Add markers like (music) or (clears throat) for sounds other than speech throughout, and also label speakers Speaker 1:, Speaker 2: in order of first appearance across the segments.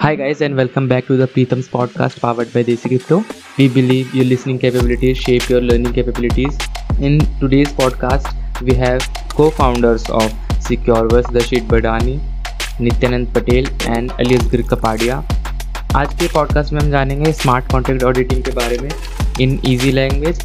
Speaker 1: Hi guys and welcome back to the Preetham's podcast powered by Desi Crypto. We believe your listening capabilities shape your learning capabilities. In today's podcast, we have co-founders of Secureverse, Darshit Badani, Nityanand Patel and Ali Asgar Kapadia आज के podcast में हम जानेंगे smart contract auditing के बारे में in easy language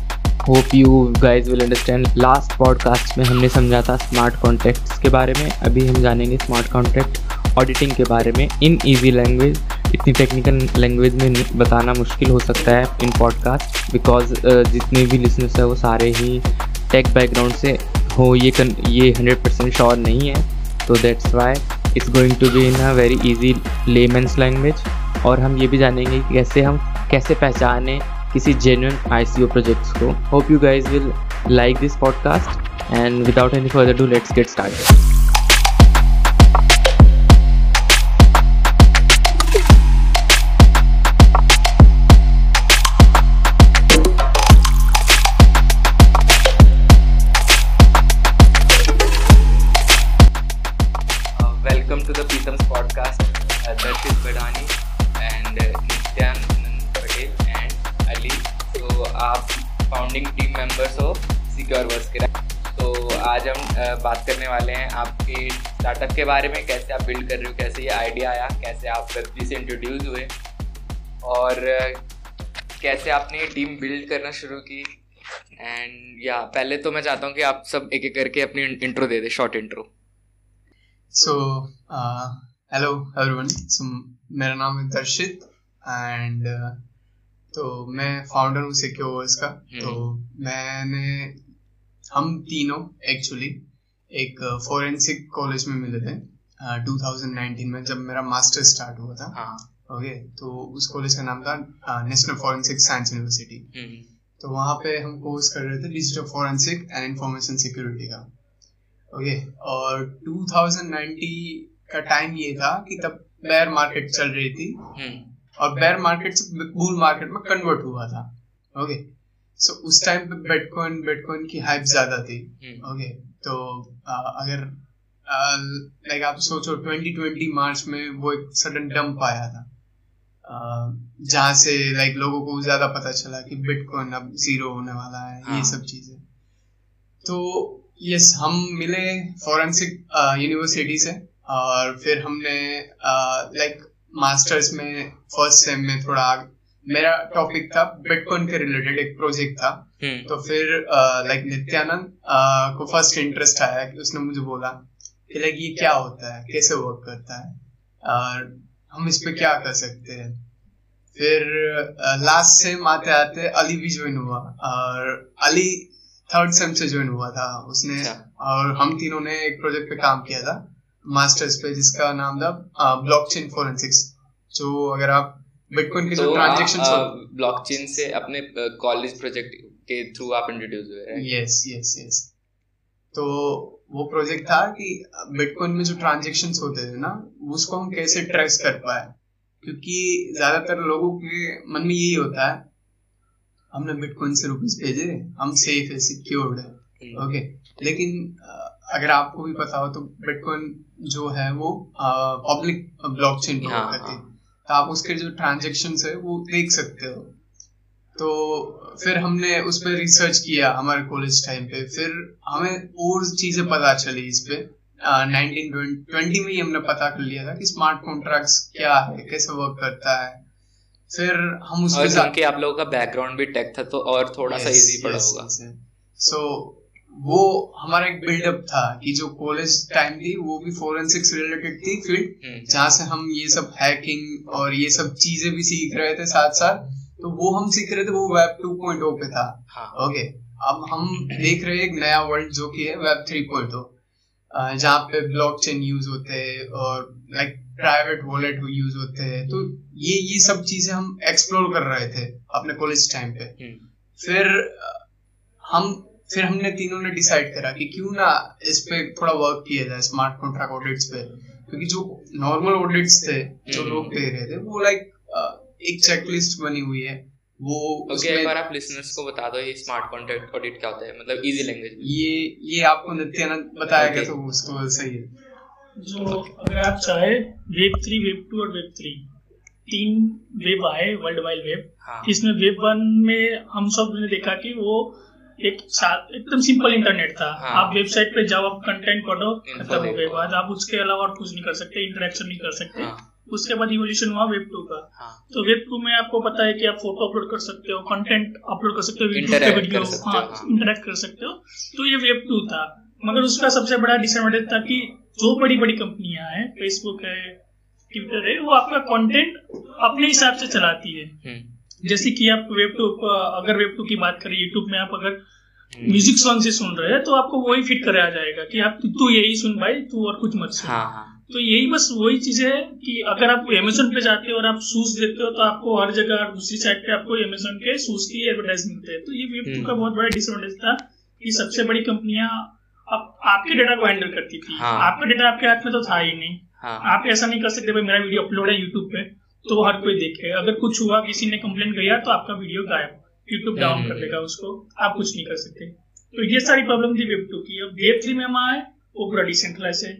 Speaker 1: hope you guys will understand last podcast में हमने समझा था स्मार्ट कॉन्ट्रैक्ट्स के बारे में अभी हम जानेंगे स्मार्ट कॉन्ट्रैक्ट ऑडिटिंग के बारे में इन ईजी लैंग्वेज इतनी टेक्निकल लैंग्वेज में बताना मुश्किल हो सकता है इन पॉडकास्ट बिकॉज़ जितने भी लिसनर्स हैं वो सारे ही टेक बैकग्राउंड से हो ये कन, ये हंड्रेड परसेंट श्योर नहीं है। तो that's why it's going to be in a very easy layman's language और हम ये भी जानेंगे कि कैसे हम कैसे पहचाने किसी genuine I C O projects को। Hope you guys will like this podcast and without any further do let's get start बात करने वाले हैं आपके स्टार्टअप के बारे में, कैसे आप बिल्ड कर रहे हो, कैसे ये आइडिया आया, कैसे आप वेब से इंट्रोड्यूस हुए, और कैसे आपने ये टीम बिल्ड करना शुरू की। एंड या पहले तो मैं चाहता हूँ कि आप सब एक एक करके अपनी इंट्रो दे दे short intro
Speaker 2: so hello everyone so मेरा नाम है दर्शित एंड तो मैं फाउंडर हूँ सिक्योर्स का हम्म। तो मैंने हम तीनों एक्चुअली एक फोरेंसिक कॉलेज में मिले थे uh, 2019 में जब मेरा मास्टर स्टार्ट हुआ था। हाँ. ओके तो उस कॉलेज का नाम था नेशनल फॉरेंसिक साइंस यूनिवर्सिटी तो वहाँ पे हम कोर्स कर रहे थे digital forensic and information security का। ओके okay, और 2090 का टाइम ये था कि तब बेयर मार्केट चल रही थी। हम्म। और बेयर मार्केट से बुल मार्केट में कन्वर्ट हुआ था ओके सो so, उस टाइम पे बिटकॉइन बिटकॉइन की हाइप ज़्यादा थी ओके हम्म। तो अगर लाइक आप सोचो 2020 मार्च में वो एक सडन डंप आया था जहाँ से लाइक लोगों को ज़्यादा पता चला कि बिटकॉइन अब ज़ीरो होने वाला है हाँ. ये सब चीज़ें तो यस हम मिले फॉरेंसिक यूनिवर्सिटी से और फिर हमने लाइक मास्टर्स में फ़र्स्ट सेम में थोड़ा मेरा टॉपिक था बिटकॉइन के रिलेटेड एक प्रोजेक्ट था हम्म। तो फिर लाइक नित्यानंद को फ़र्स्ट इंटरेस्ट आया कि उसने मुझे बोला कि लाइक ये क्या होता है कैसे वर्क करता है और हम इस पे क्या कर सकते हैं फिर लास्ट सेम आते आते अली भी ज्वाइन हुआ और अली थर्ड सेम से ज्वाइन हुआ था उसने अच्छा। और हम तीनों ने एक प्रोजेक्ट पे काम किया था मास्टर्स पे जिसका नाम था ब्लॉकचेन फोरेंसिक्स जो अगर आप बिटकॉइन के जो ट्रांजैक्शन
Speaker 1: ब्लॉकचेन से अपने कॉलेज प्रोजेक्ट के थ्रू आप इंट्रोड्यूस हुए
Speaker 2: यस यस यस तो वो प्रोजेक्ट था कि बिटकॉइन में जो ट्रांजैक्शन होते थे ना उसको हम कैसे ट्रेस कर पाए? क्योंकि ज़्यादातर लोगों के मन में यही होता है हमने बिटकॉइन से रुपीज़ भेजे हम सेफ़ है सिक्योर्ड है। ओके। लेकिन अगर आपको भी पता हो तो बिटकॉइन जो है वो पब्लिक ब्लॉकचेन पर करती है तो आप उसके जो ट्रांजेक्शन है वो देख सकते हो। तो फिर हमने उस पर रिसर्च किया हमारे कॉलेज टाइम पे। फिर हमें और चीज़ें पता चली इस पे। नाइनटीन ट्वेंटी में ही हमने पता कर लिया था कि स्मार्ट कॉन्ट्रैक्ट्स क्या है कैसे वर्क करता है। फिर हम
Speaker 1: उसके साथ आप लोगों का बैकग्राउंड भी टेक था तो और थोड़ा yes, सा इजी पड़ा होगा।
Speaker 2: सो वो हमारा एक बिल्डअप था कि जो कॉलेज टाइम थी वो भी फोरेंसिक्स रिलेटेड थी फ़ील्ड हम्म। जहाँ से हम ये सब हैकिंग और ये सब चीज़ें भी सीख रहे थे साथ साथ तो वो हम सीख रहे थे वो वेब 2.0 पे था हाँ. ओके अब हम देख रहे हैं एक नया वर्ल्ड जो कि है वेब 3.0 जहाँ पे ब्लॉकचेन यूज़ होते हैं और लाइक प्राइवेट वॉलेट यूज़ होते हैं तो ये ये सब चीज़ें हम एक्सप्लोर कर रहे थे अपने कॉलेज टाइम पे हम्म। फिर हम फिर हमने तीनों ने डिसाइड करा कि क्यों ना इस पे थोड़ा वर्क किया जाए स्मार्ट कॉन्ट्रैक्ट ऑडिट्स पे। क्योंकि जो नॉर्मल ऑडिट्स थे जो हम्म। लोग दे रहे थे वो लाइक एक चेकलिस्ट बनी हुई है। वो
Speaker 1: ओके एक बार आप लिसनर्स को बता दो ये स्मार्ट कॉन्ट्रैक्ट ऑडिट क्या होता है? मतलब इजी लैंग्वेज में
Speaker 2: ये ये आपको नित्यानंद बताया गया तो उसको सही है।
Speaker 3: जो अगर आप चाहे वेब थ्री वेब टू और वेब थ्री तीन वेब आए वर्ल्ड वाइड वेब
Speaker 1: हाँ।
Speaker 3: इसमें वेब वन में हम सबने देखा कि वो एक साथ एकदम सिंपल इंटरनेट था।
Speaker 1: हाँ।
Speaker 3: आप वेबसाइट पे जाओ आप कंटेंट पढ़ो खत्म हो
Speaker 1: देखो।
Speaker 3: बात आप उसके अलावा और कुछ नहीं कर सकते इंटरेक्शन नहीं कर सकते।
Speaker 1: हाँ।
Speaker 3: उसके बाद इवोल्यूशन हुआ वेब टू का।
Speaker 1: हाँ।
Speaker 3: तो वेब टू में आपको पता है कि आप फ़ोटो अपलोड कर सकते हो कंटेंट अपलोड कर सकते हो वीडियो
Speaker 1: हो,
Speaker 3: हाँ
Speaker 1: हाँ।
Speaker 3: इंटरेक्ट कर सकते हो। तो ये वेब टू था। मगर उसका सबसे बड़ा डिसएडवांटेज था कि जो बड़ी बड़ी कंपनियाँ हैं फेसबुक है ट्विटर है वो आपका कंटेंट अपने हिसाब से चलाती है।
Speaker 1: हम्म।
Speaker 3: जैसे कि आप वेब टू अगर वेब टू की बात करें यूट्यूब में आप अगर
Speaker 1: हम्म।
Speaker 3: म्यूज़िक सॉन्ग से सुन रहे हैं तो आपको वही फिट कराया जाएगा कि आप तू यही सुन भाई तू और कुछ मत सुन।
Speaker 1: हाँ हाँ।
Speaker 3: तो यही बस वही चीज़ है कि अगर आप अमेजोन पे जाते हो और आप शूज़ देखते हो तो आपको हर जगह दूसरी साइड पे आपको अमेजोन के शूज़ की एडवर्टाइज मिलते हैं। तो ये वेब टू
Speaker 1: हम्म।
Speaker 3: का बहुत बड़ा डिसएडवांटेज था कि सबसे बड़ी कंपनियाँ अब आपके डेटा को हैंडल करती थी।
Speaker 1: हाँ।
Speaker 3: आपका डेटा आपके हाथ में तो था ही नहीं।
Speaker 1: हाँ।
Speaker 3: आप ऐसा नहीं कर सकते भाई मेरा वीडियो अपलोड है यूट्यूब पे। तो हर कोई देखे अगर कुछ हुआ किसी ने कंप्लेन किया तो आपका वीडियो गायब यूट्यूब डाउन
Speaker 1: हम्म।
Speaker 3: कर देगा उसको। आप कुछ नहीं कर सकते। तो ये सारी प्रॉब्लम थी वेब टू की। अब वेब थ्री में हम आए वो पूरा डिसेंट्रलाइज है।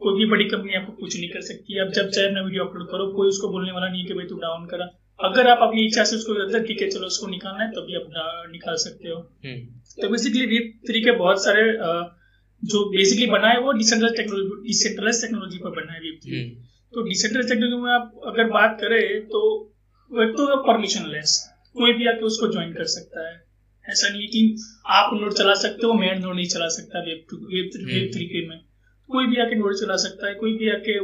Speaker 3: कोई भी बड़ी कंपनी आपको कुछ नहीं कर सकती। आप जब चाहे अपना वीडियो अपलोड करो कोई उसको बोलने वाला नहीं है कि भाई तू डाउन करा। अगर आप अपनी इच्छा से उसको ठीक है चलो उसको निकालना है तभी आप निकाल सकते हो।
Speaker 1: हम्म।
Speaker 3: तो बेसिकली वेब थ्री के बहुत सारे जो बेसिकली बना है वो डिसेंट्रलाइज टेक्नोलॉजी डिसेंट्रलाइज टेक्नोलॉजी पर बना है वेब थ्री तो डिसेंट्रलाइज टेक्नोलॉजी में आप अगर बात करें तो वो एक तो परमिशन लेस कोई भी आके उसको ज्वाइन कर सकता है। ऐसा नहीं है कि आप नोड चला सकते हो मैं नोड नहीं चला सकता web two web three web three के में। कोई भी आके नोड चला सकता है कोई भी आके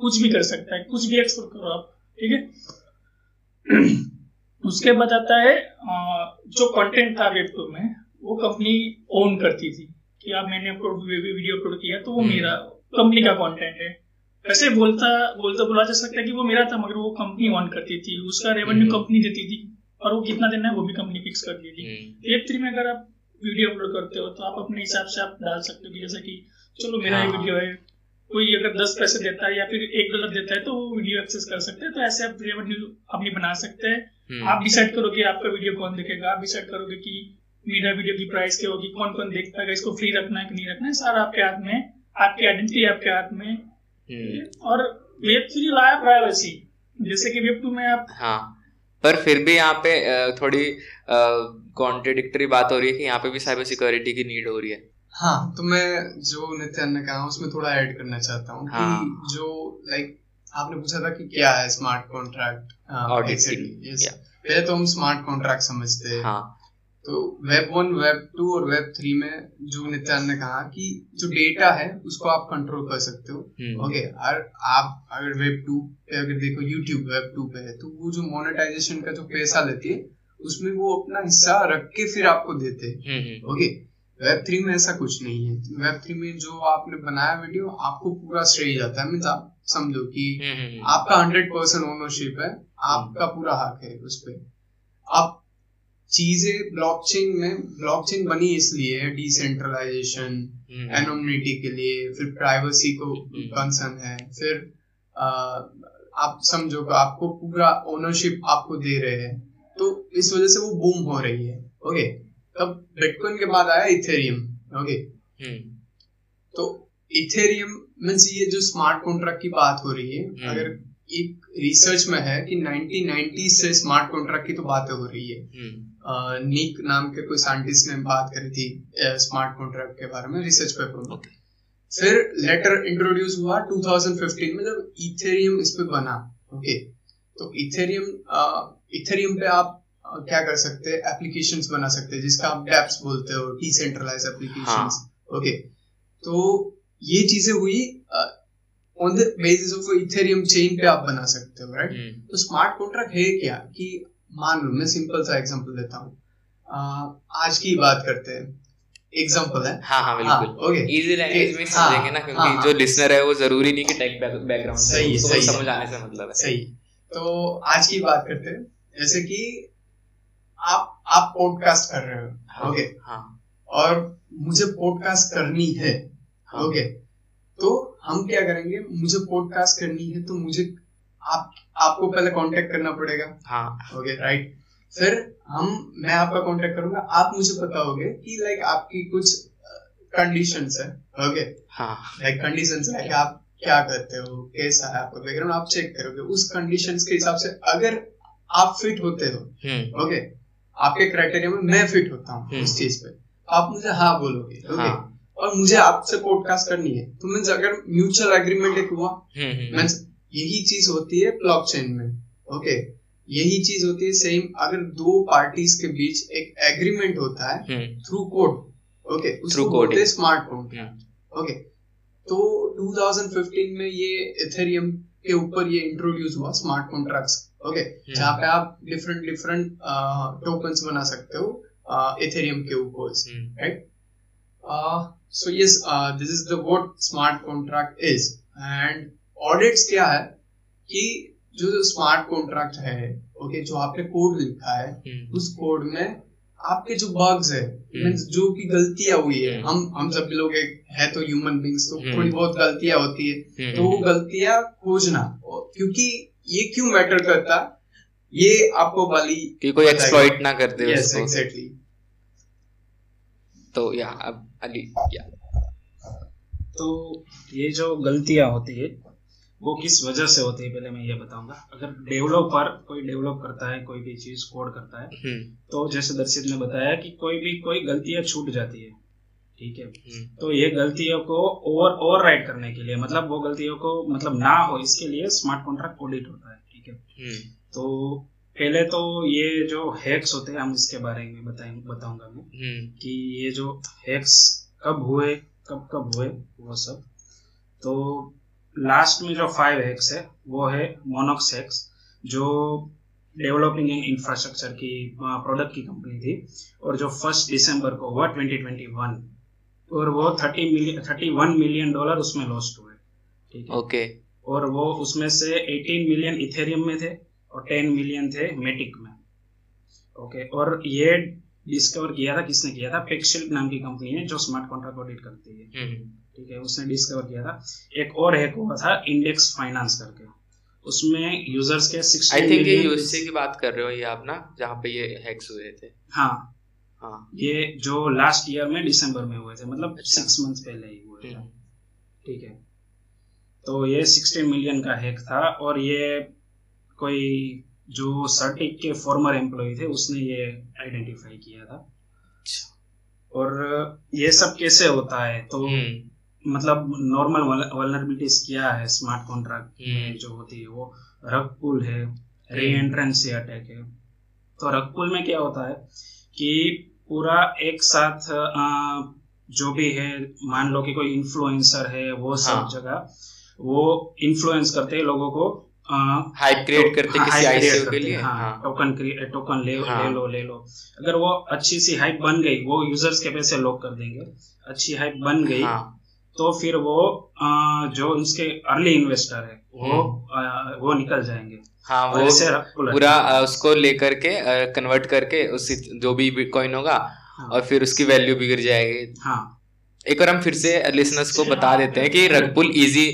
Speaker 3: कुछ भी कर सकता है कुछ भी एक्सप्लोर करो आप ठीक है? (clears throat) उसके बाद आता है जो कंटेंट था वेब टू में वो कंपनी ओन करती थी कि आप मैंने अपलोड वीडियो अपलोड किया तो वो
Speaker 1: हम्म।
Speaker 3: मेरा कंपनी का कंटेंट है। वैसे बोलता बोलता बोला जा सकता है कि वो मेरा था मगर वो कंपनी ऑन करती थी उसका रेवेन्यू
Speaker 1: हम्म।
Speaker 3: कंपनी देती थी और वो कितना देना है वो भी कंपनी फिक्स कर देती थी वेब थ्री में अगर आप वीडियो अपलोड करते हो तो आप अपने हिसाब से आप डाल सकते हो कि जैसे कि चलो मेरा ये
Speaker 1: हाँ।
Speaker 3: वीडियो है कोई अगर दस पैसे देता है या फिर एक डॉलर देता है तो वो वीडियो एक्सेस कर सकते हैं तो ऐसे आप रेवेन्यू अपनी बना सकते हैं
Speaker 1: हम्म
Speaker 3: आप डिसाइड करोगे आपका वीडियो कौन देखेगा आप डिसाइड करोगे कि मेरा वीडियो की प्राइस क्या होगी कौन कौन देख पाएगा इसको फ्री रखना है कि नहीं रखना है सारा आपके हाथ में आपकी आइडेंटिटी आपके हाथ में है। और वेब थ्री लाया प्राइवेसी जैसे कि वेब टू में आप
Speaker 1: हाँ पर फिर भी यहाँ पे थोड़ी कॉन्ट्रेडिक्टरी बात हो रही है कि यहाँ पे भी साइबर सिक्योरिटी की नीड हो रही है।
Speaker 2: हाँ तो मैं जो नित्यान ने कहा उसमें थोड़ा ऐड करना चाहता हूँ
Speaker 1: हाँ।
Speaker 2: कि जो लाइक आपने पूछा था कि क्या है स्मार्ट कॉन्ट्रैक्ट
Speaker 1: yeah.
Speaker 2: पहले तो हम स्मार्ट कॉन्ट्रैक्ट समझते हैं।
Speaker 1: हाँ।
Speaker 2: तो वेब वन वेब टू और वेब थ्री में जो नित्यान ने कहा कि जो डेटा है उसको आप कंट्रोल कर सकते हो।
Speaker 1: हम्म।
Speaker 2: ओके और आप अगर वेब टू पे अगर देखो यूट्यूब वेब टू पे है तो वो जो मोनेटाइजेशन का जो पैसा लेती है उसमें वो अपना हिस्सा रख के फिर आपको देते हैं।
Speaker 1: हम्म हम्म।
Speaker 2: ओके वेब थ्री में ऐसा कुछ नहीं है। वेब थ्री में जो आपने बनाया वीडियो आपको पूरा श्रेय जाता है। मीन्स आप समझो कि
Speaker 1: हम्म, हम्म
Speaker 2: आपका हंड्रेड परसेंट ओनरशिप है आपका पूरा हक है उस पे। अब चीज़ें ब्लॉकचेन में ब्लॉकचेन बनी इसलिए है डिसेंट्रलाइजेशन
Speaker 1: हम्म।
Speaker 2: एनोमिनिटी के लिए फिर प्राइवेसी को
Speaker 1: हम्म।
Speaker 2: कंसर्न है फिर आ, आप समझो आपको पूरा ओनरशिप आपको दे रहे हैं। तो इस वजह से वो बूम हो रही है ओके तब बिटकॉइन के बाद आया इथेरियम ओके
Speaker 1: हम्म।
Speaker 2: तो इथेरियम मीन्स ये जो स्मार्ट कॉन्ट्रैक्ट की बात हो रही है
Speaker 1: हम्म।
Speaker 2: अगर एक रिसर्च में है कि 1990 से स्मार्ट कॉन्ट्रैक्ट की तो बातें हो रही है।
Speaker 1: हम्म।
Speaker 2: निक नाम के कोई साइंटिस्ट ने बात करी थी स्मार्ट कॉन्ट्रैक्ट के बारे में रिसर्च पेपर में।
Speaker 1: ओके
Speaker 2: फिर लेटर इंट्रोड्यूस हुआ 2015 में जब इथेरियम इस पे बना ओके तो इथेरियम इथेरियम पे आप क्या कर सकते हैं? एप्लीकेशंस बना सकते हैं जिसका आप डेप्स बोलते हो डिसेंट्रलाइज एप्लीकेशंस ओके तो ये चीज़ें हुई on the basis of Ethereum chain पे आप बना सकते हो राइट
Speaker 1: हम्म।
Speaker 2: तो स्मार्ट कॉन्ट्रैक्ट है क्या? कि मान लो मैं सिंपल सा एग्जांपल देता हूँ। आज की बात करते हैं। एग्जांपल है।
Speaker 1: हाँ हाँ बिल्कुल।
Speaker 2: ओके
Speaker 1: इजी लैंग्वेज में
Speaker 2: हाँ,
Speaker 1: समझेंगे ना क्योंकि
Speaker 2: हाँ,
Speaker 1: जो लिसनर है वो ज़रूरी नहीं कि टेक बैकग्राउंड
Speaker 2: सही,
Speaker 1: उसको
Speaker 2: सही।
Speaker 1: समझ आने से मतलब है।
Speaker 2: सही। तो आज की बात करते हैं। जैसे कि आप आप पॉडकास्ट कर रहे हो
Speaker 1: हाँ,
Speaker 2: ओके
Speaker 1: हाँ।
Speaker 2: और मुझे पॉडकास्ट करनी है
Speaker 1: हाँ।
Speaker 2: ओके तो हम क्या करेंगे? मुझे पॉडकास्ट करनी है तो मुझे आप आपको पहले कांटेक्ट करना पड़ेगा।
Speaker 1: हाँ।
Speaker 2: ओके राइट फिर हम मैं आपका कांटेक्ट करूँगा। आप मुझे बताओगे कि लाइक आपकी कुछ कंडीशंस है। ओके
Speaker 1: हाँ।
Speaker 2: लाइक कंडीशंस है कि आप क्या करते हो? कैसा है आपका बैकग्राउंड आप चेक करोगे। उस कंडीशंस के हिसाब से अगर आप फिट होते हो
Speaker 1: हम्म।
Speaker 2: ओके आपके क्राइटेरिया में मैं फिट होता हूँ इस चीज़ पे। आप मुझे हाँ बोलोगे ओके
Speaker 1: हाँ।
Speaker 2: और मुझे आपसे पॉडकास्ट करनी है। तो मीन्स अगर म्यूचुअल एग्रीमेंट एक हुआ
Speaker 1: हम्म हम्म
Speaker 2: मीन्स यही चीज़ होती है ब्लॉकचेन में ओके यही चीज़ होती है सेम अगर दो पार्टीज़ के बीच एक एग्रीमेंट होता है थ्रू कोड ओके उसको बोलते हैं स्मार्ट कॉन्ट्रैक्ट
Speaker 1: हम्म
Speaker 2: ओके तो 2015 में ये इथेरियम के ऊपर ये इंट्रोड्यूस हुआ स्मार्ट कॉन्ट्रैक्ट्स ओके जहाँ पे आप डिफरेंट डिफरेंट टोकन्स बना सकते हो इथेरियम के ऊपर
Speaker 1: हम्म
Speaker 2: right? Uh, so yes, uh, this is the what smart audits क्या है? कि जो जो स्मार्ट कॉन्ट्रैक्ट है ओके जो आपने कोड लिखा है
Speaker 1: हम्म।
Speaker 2: उस कोड में आपके जो बग्स है मीन्स जो की गलतियाँ हुई है
Speaker 1: हम्म।
Speaker 2: हम हम सब लोग एक है तो ह्यूमन बींग्स तो
Speaker 1: हम्म।
Speaker 2: थोड़ी बहुत गलतियाँ होती है
Speaker 1: हम्म।
Speaker 2: तो वो गलतियाँ खोजना क्योंकि ये क्यों मैटर करता? ये आपको वाली
Speaker 1: कि कोई एक्सप्लॉइट ना कर दे
Speaker 2: यस
Speaker 1: उसको।
Speaker 2: एग्जैक्टली
Speaker 1: तो या अब अली या
Speaker 4: तो ये जो गलतियाँ होती है वो किस वजह से होती है पहले मैं ये बताऊँगा। अगर डेवलपर कोई डेवलप करता है कोई भी चीज़ कोड करता है
Speaker 1: हम्म।
Speaker 4: तो जैसे दर्शित ने बताया कि कोई भी कोई गलतियाँ छूट जाती है ठीक है?
Speaker 1: हम्म।
Speaker 4: तो ये गलतियों को ओवर ओवर राइड करने के लिए मतलब वो गलतियों को मतलब ना हो इसके लिए स्मार्ट कॉन्ट्रैक्ट ऑडिट होता है ठीक है?
Speaker 1: हम्म।
Speaker 4: तो पहले तो ये जो हैक्स होते हैं हम इसके बारे में बताऊँगा मैं कि ये जो हैक्स कब हुए कब कब हुए वो सब। तो लास्ट में जो फाइव हैक्स है वो है मोनोक्स हैक्स जो डेवलपिंग एंड इंफ्रास्ट्रक्चर की प्रोडक्ट की कंपनी थी और जो फ़र्स्ट दिसंबर को हुआ 2021 और वो 30 मिलियन 31 मिलियन डॉलर उसमें लॉस्ट हुए ठीक है
Speaker 1: ओके okay.
Speaker 4: और वो उसमें से 18 मिलियन इथेरियम में थे और 10 मिलियन थे मेटिक में ओके okay. और ये डिस्कवर किया था किसने किया था? पेक्सिल नाम की कंपनी है जो स्मार्ट कॉन्ट्रैक्ट ऑडिट करती है।
Speaker 1: हम्म
Speaker 4: ठीक है उसने डिस्कवर किया था। एक और हैक हुआ था इंडेक्स फाइनेंस करके। उसमें यूज़र्स के 60
Speaker 1: आई थिंक ये यूएसए की बात कर रहे हो ये आप ना जहाँ पे ये हैक्स हुए थे।
Speaker 4: हाँ।
Speaker 1: हाँ।
Speaker 4: ये जो लास्ट ईयर में दिसंबर में हुए थे मतलब
Speaker 1: अच्छा।
Speaker 4: सिक्स मंथ पहले ही हुए थे।
Speaker 1: हम्म।
Speaker 4: ठीक है। तो ये 16 मिलियन का हैक था और ये कोई जो सर्टिक के फॉर्मर एम्प्लॉय थे उसने ये आइडेंटिफाई किया था
Speaker 1: अच्छा।
Speaker 4: और ये सब कैसे होता है तो
Speaker 1: हम्म
Speaker 4: मतलब नॉर्मल वल्नरेबिलिटीज क्या है स्मार्ट कॉन्ट्रैक्ट
Speaker 1: हम्म।
Speaker 4: में जो होती है वो रग पुल है री एंट्रेंसी अटैक है तो रग पुल में क्या होता है कि पूरा एक साथ अ, जो भी है मान लो कि कोई इन्फ्लुएंसर है वो सब
Speaker 1: हाँ।
Speaker 4: जगह वो इन्फ्लुएंस करते हैं लोगों को
Speaker 1: हाइप क्रिएट करते किसी आईसीयू के लिए
Speaker 4: हाँ।
Speaker 1: हाँ
Speaker 4: टोकन टोकन ले
Speaker 1: हाँ।
Speaker 4: ले लो ले लो। अगर वो अच्छी सी हाइप बन गई वो यूज़र्स के पैसे लॉक कर देंगे। अच्छी हाइप बन गई
Speaker 1: हाँ।
Speaker 4: तो फिर वो अ, जो उसके अर्ली इन्वेस्टर है वो अ, वो निकल जाएँगे।
Speaker 1: हाँ वो पूरा उसको लेकर के कन्वर्ट करके उसी जो भी बिटकॉइन होगा
Speaker 4: हाँ,
Speaker 1: और फिर उसकी वैल्यू बिगड़ जाएगी।
Speaker 4: हाँ।
Speaker 1: एक बार हम फिर से लिसनर्स को बता देते हैं कि रग पुल इजी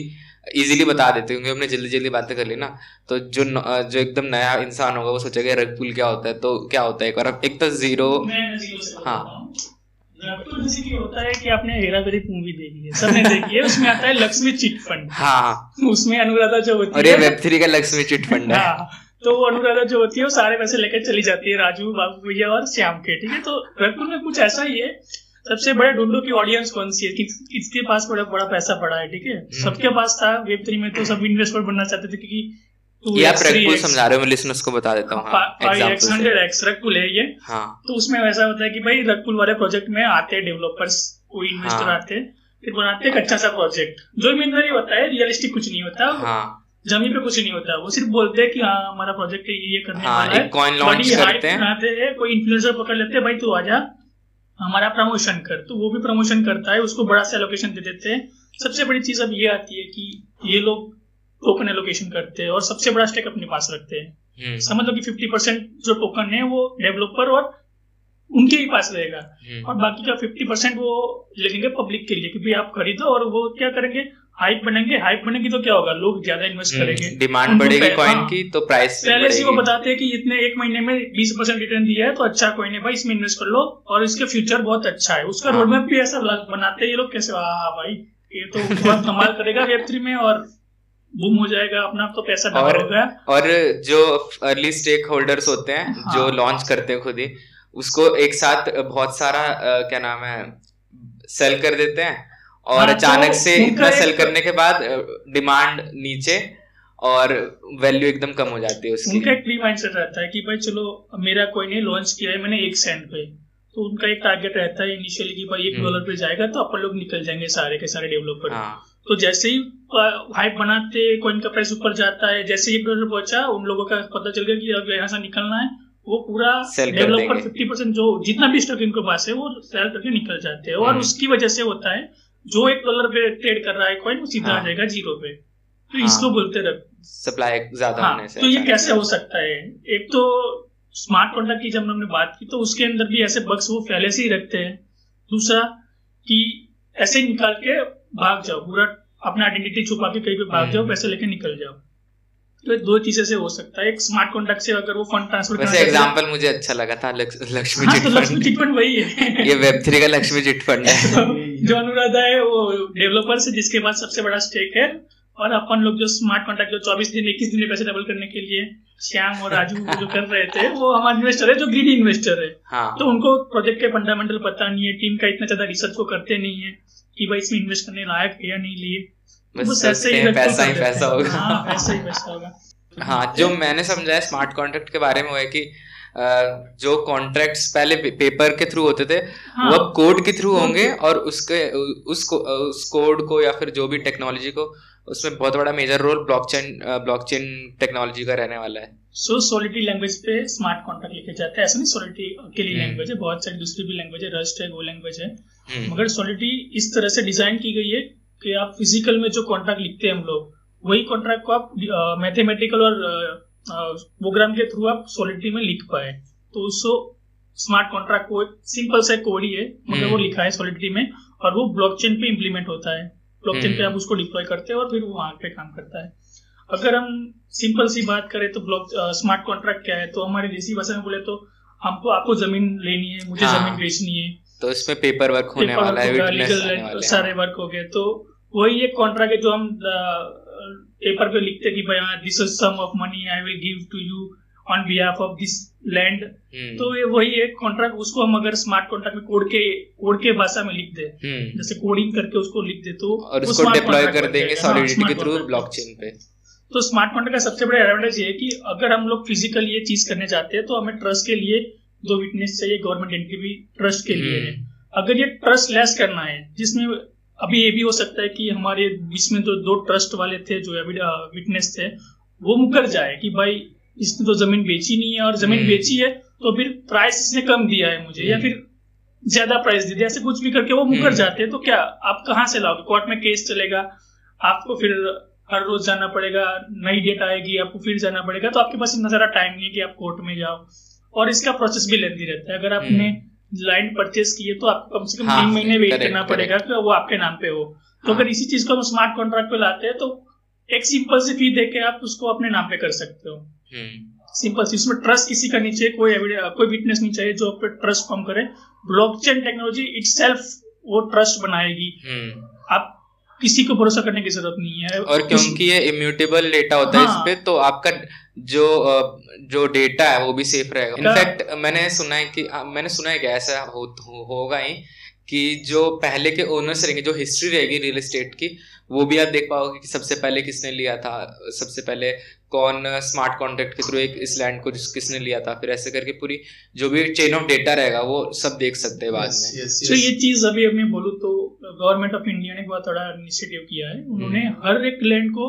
Speaker 1: इजीली बता देते क्योंकि हमने जल्दी जल्दी बातें कर ली ना। तो जो न, जो एकदम नया इंसान होगा वो सोचेगा रग पुल क्या होता है? तो क्या होता है एक बार? एक तो ज़ीरो हाँ।
Speaker 3: हूँ रैप्टो जैसे कि होता है कि आपने हेरा फेरी मूवी देखी है? सबने देखी है। उसमें आता है लक्ष्मी चिट फंड।
Speaker 1: हाँ
Speaker 3: उसमें अनुराधा जो होती
Speaker 1: और
Speaker 3: है
Speaker 1: वेब थ्री का लक्ष्मी चिट फंड है।
Speaker 3: हाँ तो वो अनुराधा जो होती है वो सारे पैसे लेकर चली जाती है राजू बाबू भैया और श्याम के ठीक है? तो रघुपुर में कुछ ऐसा ही है सबसे बड़े ढूंढो की ऑडियंस कौन सी है? कि किसके पास बड़ा बड़ा पैसा पड़ा है ठीक है?
Speaker 1: हम्म।
Speaker 3: सबके पास था वेब थ्री में तो सब इन्वेस्टर बनना चाहते थे क्योंकि
Speaker 1: ये आप समझा रहे हो मैं लिसनर्स को बता देता हूँ हाँ से।
Speaker 3: एक्स रगपुल है ये।
Speaker 1: हाँ।
Speaker 3: तो उसमें वैसा होता है कि भाई रगपुल वाले प्रोजेक्ट में आते हैं डेवलपर्स कोई इन्वेस्टर
Speaker 1: हाँ।
Speaker 3: आते फिर बनाते हैं एक अच्छा सा प्रोजेक्ट जो ईमानदारी होता है रियलिस्टिक कुछ नहीं होता।
Speaker 1: हाँ।
Speaker 3: ज़मीन पे कुछ नहीं होता। वो सिर्फ़ बोलते हैं कि हाँ हमारा प्रोजेक्ट ये ये करने
Speaker 1: हाँ
Speaker 3: वाला है।
Speaker 1: कॉइन लॉन्च करते हैं।
Speaker 3: हैं कोई इन्फ्लुएंसर पकड़ लेते हैं भाई तू आजा हमारा प्रमोशन कर तो वो भी प्रमोशन करता है उसको बड़ा सा एलोकेशन दे देते हैं। सबसे बड़ी चीज़ अब ये आती है कि ये लोग टोकन एलोकेशन करते हैं और सबसे बड़ा स्टेक अपने पास रखते हैं।
Speaker 1: हम्म,
Speaker 3: समझ लो कि फिफ्टी परसेंट जो टोकन है वो डेवलपर और उनके ही पास रहेगा।
Speaker 1: हम्म,
Speaker 3: और बाकी का फिफ्टी परसेंट वो लिखेंगे पब्लिक के लिए क्योंकि आप खरीदो और वो क्या करेंगे? हाइप बनेंगे हाइप बनेगी तो क्या होगा लोग ज़्यादा इन्वेस्ट करेंगे
Speaker 1: हम्म, डिमांड बढ़ेगी कॉइन
Speaker 3: हाँ।
Speaker 1: की तो प्राइस
Speaker 3: पहले से वो बताते हैं कि इतने एक महीने में बीस परसेंट रिटर्न दिया है तो अच्छा कॉइन है भाई इसमें इन्वेस्ट कर लो और इसके फ्यूचर बहुत अच्छा है उसका
Speaker 1: हाँ।
Speaker 3: रोड मैप भी ऐसा लग- बनाते हैं ये लोग कैसे हाँ भाई ये तो बहुत कमाल करेगा वेब थ्री में और बूम हो जाएगा अपना तो पैसा डबल
Speaker 1: और-
Speaker 3: हो गया
Speaker 1: और जो अर्ली स्टेक होल्डर्स होते हैं
Speaker 3: हाँ।
Speaker 1: जो लॉन्च करते हैं खुद ही उसको एक साथ बहुत सारा क्या नाम है सेल कर देते हैं और
Speaker 3: हाँ, तो
Speaker 1: अचानक से इतना सेल करने के बाद डिमांड नीचे और वैल्यू एकदम कम हो जाती है उसकी।
Speaker 3: उनका एक प्री माइंडसेट रहता है कि भाई चलो मेरा कोई नहीं लॉन्च किया है मैंने एक सेंट पे। तो उनका एक टारगेट रहता है इनिशियली कि भाई एक
Speaker 1: हम्म।
Speaker 3: डॉलर पे जाएगा तो अपन लोग निकल जाएँगे सारे के सारे डेवलपर
Speaker 1: हाँ।
Speaker 3: तो जैसे ही हाइप बनाते कॉइन का प्राइस ऊपर जाता है जैसे ही एक डॉलर पहुँचा उन लोगों का पता चल गया कि अब यहाँ से निकलना है वो पूरा डेवलपर फिफ्टी परसेंट जो जितना भी स्टॉक इनके पास है वो सेल करके निकल जाते हैं। और
Speaker 1: हम्म।
Speaker 3: उसकी वजह से होता है जो एक डॉलर पे ट्रेड कर रहा है कॉइन वो सीधा
Speaker 1: हाँ।
Speaker 3: आ जाएगा ज़ीरो पे। तो
Speaker 1: हाँ।
Speaker 3: इसको बोलते रह।
Speaker 1: सप्लाई ज़्यादा
Speaker 3: हाँ
Speaker 1: होने से
Speaker 3: तो ये कैसे हो सकता है? एक तो स्मार्ट कॉन्ट्रैक्ट की जब हमने बात की तो उसके अंदर भी ऐसे बग्स वो पहले से ही रखते हैं। दूसरा कि ऐसे ही निकाल के भाग जाओ। पूरा अपना आइडेंटिटी छुपा के कहीं पे भाग
Speaker 1: हम्म।
Speaker 3: जाओ पैसे लेके निकल जाओ। तो ये दो चीज़ें से हो सकता है। एक स्मार्ट कॉन्ट्रैक्ट से अगर वो फंड ट्रांसफ़र
Speaker 1: वैसे एग्जांपल मुझे अच्छा लगा था लक्ष- लक्ष्मी
Speaker 3: हाँ
Speaker 1: चिट
Speaker 3: तो लक्ष्मी
Speaker 1: फंड
Speaker 3: चिट फंड वही है।
Speaker 1: ये वेब थ्री का लक्ष्मी चिट फंड है। (laughs)
Speaker 3: जो अनुराधा है वो डेवलपर से जिसके पास सबसे बड़ा स्टेक है और अपन लोग जो स्मार्ट कॉन्ट्रैक्ट जो 24 दिन 21 दिन में पैसे डबल करने के लिए श्याम और राजू (laughs) जो कर रहे थे वो हमारे इन्वेस्टर है जो ग्रीडी इन्वेस्टर है।
Speaker 1: हाँ।
Speaker 3: तो उनको प्रोजेक्ट के फंडामेंटल पता नहीं है टीम का इतना ज़्यादा रिसर्च वो करते नहीं है कि भाई इसमें इन्वेस्ट करने लायक है या नहीं लिए।
Speaker 1: बस
Speaker 3: बस ऐसे ही
Speaker 1: पैसा ही पैसा होगा।
Speaker 3: हाँ पैसा ही पैसा होगा।
Speaker 1: हाँ जो मैंने समझा है स्मार्ट कॉन्ट्रैक्ट के बारे में वो है कि जो कॉन्ट्रैक्ट्स पहले पेपर के थ्रू होते थे
Speaker 3: हाँ।
Speaker 1: वो अब कोड के थ्रू होंगे और उसके उसको उस कोड को या फिर जो भी टेक्नोलॉजी को उसमें बहुत बड़ा major role blockchain blockchain technology का रहने वाला है।
Speaker 3: सो सोलिटी लैंग्वेज पे स्मार्ट कॉन्ट्रैक्ट लिखे जाते हैं। ऐसा नहीं सोलिटी अकेली
Speaker 1: हम्म।
Speaker 3: लैंग्वेज है बहुत सारी दूसरी भी लैंग्वेज है रस्ट है गो लैंग्वेज है।
Speaker 1: हम्म,
Speaker 3: मगर सोलिटी इस तरह से डिज़ाइन की गई है कि आप फ़िज़िकल में जो कॉन्ट्रैक्ट लिखते हैं हम लोग वही कॉन्ट्रैक्ट को आप मैथमेटिकल और प्रोग्राम के थ्रू आप सॉलिटी में लिख पाए तो उसको स्मार्ट कॉन्ट्रैक्ट को एक सिंपल सा कोड ही है मगर वो
Speaker 1: हम्म।
Speaker 3: लिखा है सॉलिटी में और वो ब्लॉकचेन पे इम्प्लीमेंट होता है ब्लॉकचेन पे
Speaker 1: हम्म।
Speaker 3: आप उसको डिप्लॉय करते हैं और फिर वो वहाँ पे काम करता है अगर हम सिंपल सी बात करें तो ब्लॉक स्मार्ट कॉन्ट्रैक्ट क्या है तो हमारे देसी भाषा में बोले तो हमको आपको ज़मीन लेनी है मुझे
Speaker 1: हाँ।
Speaker 3: ज़मीन बेचनी है
Speaker 1: तो इसमें पेपर वर्क होने
Speaker 3: पेपर
Speaker 1: वाला है हैं।
Speaker 3: सारे वर्क हो गए तो वही एक कॉन्ट्रैक्ट है जो हम पेपर पे लिखते कि भाई हाँ this is sum of money I will give to you on behalf of this land तो ये वही एक कॉन्ट्रैक्ट उसको हम अगर स्मार्ट कॉन्ट्रैक्ट में कोड के कोड के भाषा में लिख दे
Speaker 1: हम्म,
Speaker 3: जैसे कोडिंग करके उसको लिख दे तो
Speaker 1: और उसको डिप्लॉय कर देंगे
Speaker 3: हाँ,
Speaker 1: सॉलिडिटी के थ्रू ब्लॉकचेन पे।
Speaker 3: तो स्मार्ट कॉन्ट्रैक्ट का सबसे बड़ा एडवांटेज ये है कि अगर हम लोग फ़िज़िकल ये चीज़ करने चाहते हैं तो हमें ट्रस्ट के लिए दो विटनेस चाहिए गवर्नमेंट एंटिटी भी ट्रस्ट के लिए है।
Speaker 1: हम्म,
Speaker 3: अगर ये ट्रस्ट लेस करना है जिसमें अभी ये भी हो सकता है कि हमारे बीच में जो दो ट्रस्ट वाले थे जो विटनेस थे वो मुकर जाए कि भाई इसने तो ज़मीन बेची नहीं है और ज़मीन
Speaker 1: हम्म।
Speaker 3: बेची है तो फिर प्राइस इसने कम दिया है मुझे या
Speaker 1: हम्म।
Speaker 3: फिर ज़्यादा प्राइस दे दिया ऐसे कुछ भी करके वो मुकर
Speaker 1: हम्म।
Speaker 3: जाते हैं तो क्या आप कहाँ से लाओगे कोर्ट में केस चलेगा आपको फिर हर रोज जाना पड़ेगा नई डेट आएगी आपको फिर जाना पड़ेगा तो आपके पास इतना सारा टाइम नहीं है कि आप कोर्ट में जाओ और इसका प्रोसेस भी लेंदी रहता है अगर आपने लैंड परचेस की है तो आपको कम से कम
Speaker 1: हम्म। हाँ,
Speaker 3: तीन महीने वेट करना पड़ेगा कि वो आपके नाम पे हो तो
Speaker 1: हाँ।
Speaker 3: अगर इसी चीज़ को हम स्मार्ट कॉन्ट्रैक्ट पे लाते हैं तो एक सिंपल सी फ़ी देके आप उसको अपने नाम पे कर सकते हो
Speaker 1: हम्म,
Speaker 3: सिंपल सी उसमें ट्रस्ट किसी का नहीं चाहिए कोई कोई विटनेस नहीं चाहिए जो आप पे ट्रस्ट फॉर्म करे ब्लॉकचेन टेक्नोलॉजी इट वो ट्रस्ट बनाएगी
Speaker 1: हम्म।
Speaker 3: आप किसी को भरोसा करने की ज़रूरत नहीं है।
Speaker 1: और क्योंकि ये इम्यूटेबल डेटा होता हाँ, है इस
Speaker 3: हाँ।
Speaker 1: पे तो आपका जो जो डेटा है वो भी सेफ़ रहेगा। इनफैक्ट मैंने सुना है कि मैंने सुना है कि ऐसा हो, हो, होगा ही कि जो पहले के ओनर्स रहेंगे जो हिस्ट्री रहेगी रियल एस्टेट की वो भी आप देख पाओगे कि सबसे पहले किसने लिया था सबसे पहले कौन स्मार्ट कॉन्ट्रैक्ट के थ्रू एक इस लैंड को जिस किसने लिया था। फिर ऐसे करके पूरी जो भी चेन ऑफ़ डेटा रहेगा वो सब देख सकते हैं बाद
Speaker 2: Yes,
Speaker 1: में।
Speaker 2: yes,
Speaker 3: तो ये चीज़ अभी मैं बोलूँ तो गवर्नमेंट ऑफ़ इंडिया ने बहुत बड़ा इनिशिएटिव किया है। उन्होंने
Speaker 1: हम्म।
Speaker 3: हर एक लैंड को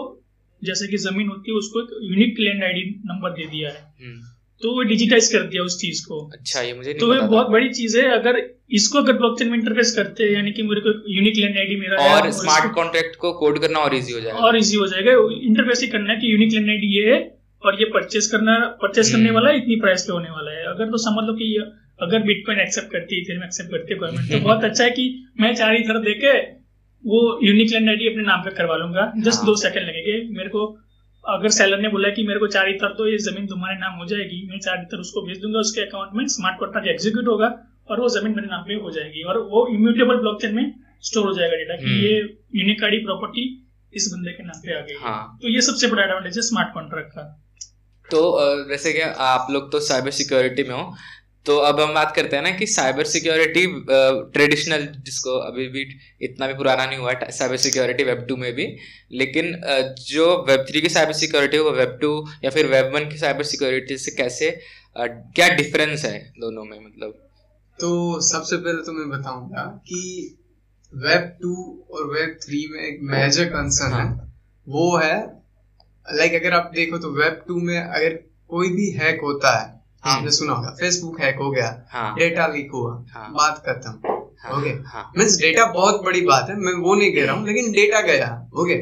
Speaker 3: जैसे कि ज़मीन होती है उसको एक यूनिक लैंड आईडी नंबर दे दिया है।
Speaker 1: हम्म,
Speaker 3: तो वो डिजिटाइज कर दिया उस चीज़ को।
Speaker 1: अच्छा ये मुझे
Speaker 3: तो
Speaker 1: नहीं
Speaker 3: ये
Speaker 1: पता
Speaker 3: बहुत बड़ी चीज़ है अगर इसको अगर ब्लॉकचेन में इंटरफेस करते हैं यानी कि मेरे को यूनिक लैंड आईडी मेरा
Speaker 1: और स्मार्ट कॉन्ट्रैक्ट को कोड करना और इजी हो जाएगा।
Speaker 3: और इजी हो जाएगा। इंटरफेस ही करना है कि यूनिक लैंड आईडी ये है और ये परचेस करना परचेस करने
Speaker 1: हम्म।
Speaker 3: वाला है, इतनी प्राइस पे होने वाला है। अगर तो समझ लो कि ये- अगर बिटकॉइन एक्सेप्ट करती है इथेरियम एक्सेप्ट करती है गवर्नमेंट तो बहुत अच्छा है कि मैं चार इधर देके वो यूनिक लैंड आईडी अपने नाम पे करवा लूँगा। जस्ट
Speaker 1: हाँ।
Speaker 3: दो सेकंड लगेंगे। मेरे को अगर सेलर ने बोला कि मेरे को चार इतर तो ये ज़मीन तुम्हारे नाम हो जाएगी मैं चार इतर उसको भेज दूँगा उसके अकाउंट में स्मार्ट कॉन्ट्रैक्ट एग्जीक्यूट होगा और वो ज़मीन मेरे नाम पे हो जाएगी और वो इम्यूटेबल ब्लॉकचेन में स्टोर हो जाएगा डेटा कि। ये यूनिक आईडी प्रॉपर्टी इस बंदे के नाम पे आ गई। हाँ। तो ये सबसे बड़ा एडवांटेज है स्मार्ट कॉन्ट्रैक्ट का।
Speaker 1: तो वैसे क्या आप लोग तो साइबर सिक्योरिटी में हो तो अब हम बात करते हैं ना कि साइबर सिक्योरिटी ट्रेडिशनल जिसको अभी भी इतना भी पुराना नहीं हुआ है साइबर सिक्योरिटी वेब टू में भी लेकिन जो वेब थ्री की साइबर सिक्योरिटी है वो वेब टू या फिर वेब वन की साइबर सिक्योरिटी से कैसे क्या डिफरेंस है दोनों में मतलब
Speaker 2: तो सबसे पहले तो मैं बताऊँगा कि वेब टू और वेब थ्री में एक मेजर कंसर्न है
Speaker 1: हाँ।
Speaker 2: वो है लाइक अगर आप देखो तो वेब टू में अगर कोई भी हैक होता है। आपने सुना होगा फेसबुक हैक हो गया
Speaker 1: हाँ।
Speaker 2: डेटा लीक हुआ
Speaker 1: हाँ।
Speaker 2: बात खत्म
Speaker 1: हाँ
Speaker 2: ओके
Speaker 1: हाँ।
Speaker 2: मीन्स डेटा बहुत बड़ी बात है मैं वो नहीं कह रहा हूँ लेकिन डेटा गया ओके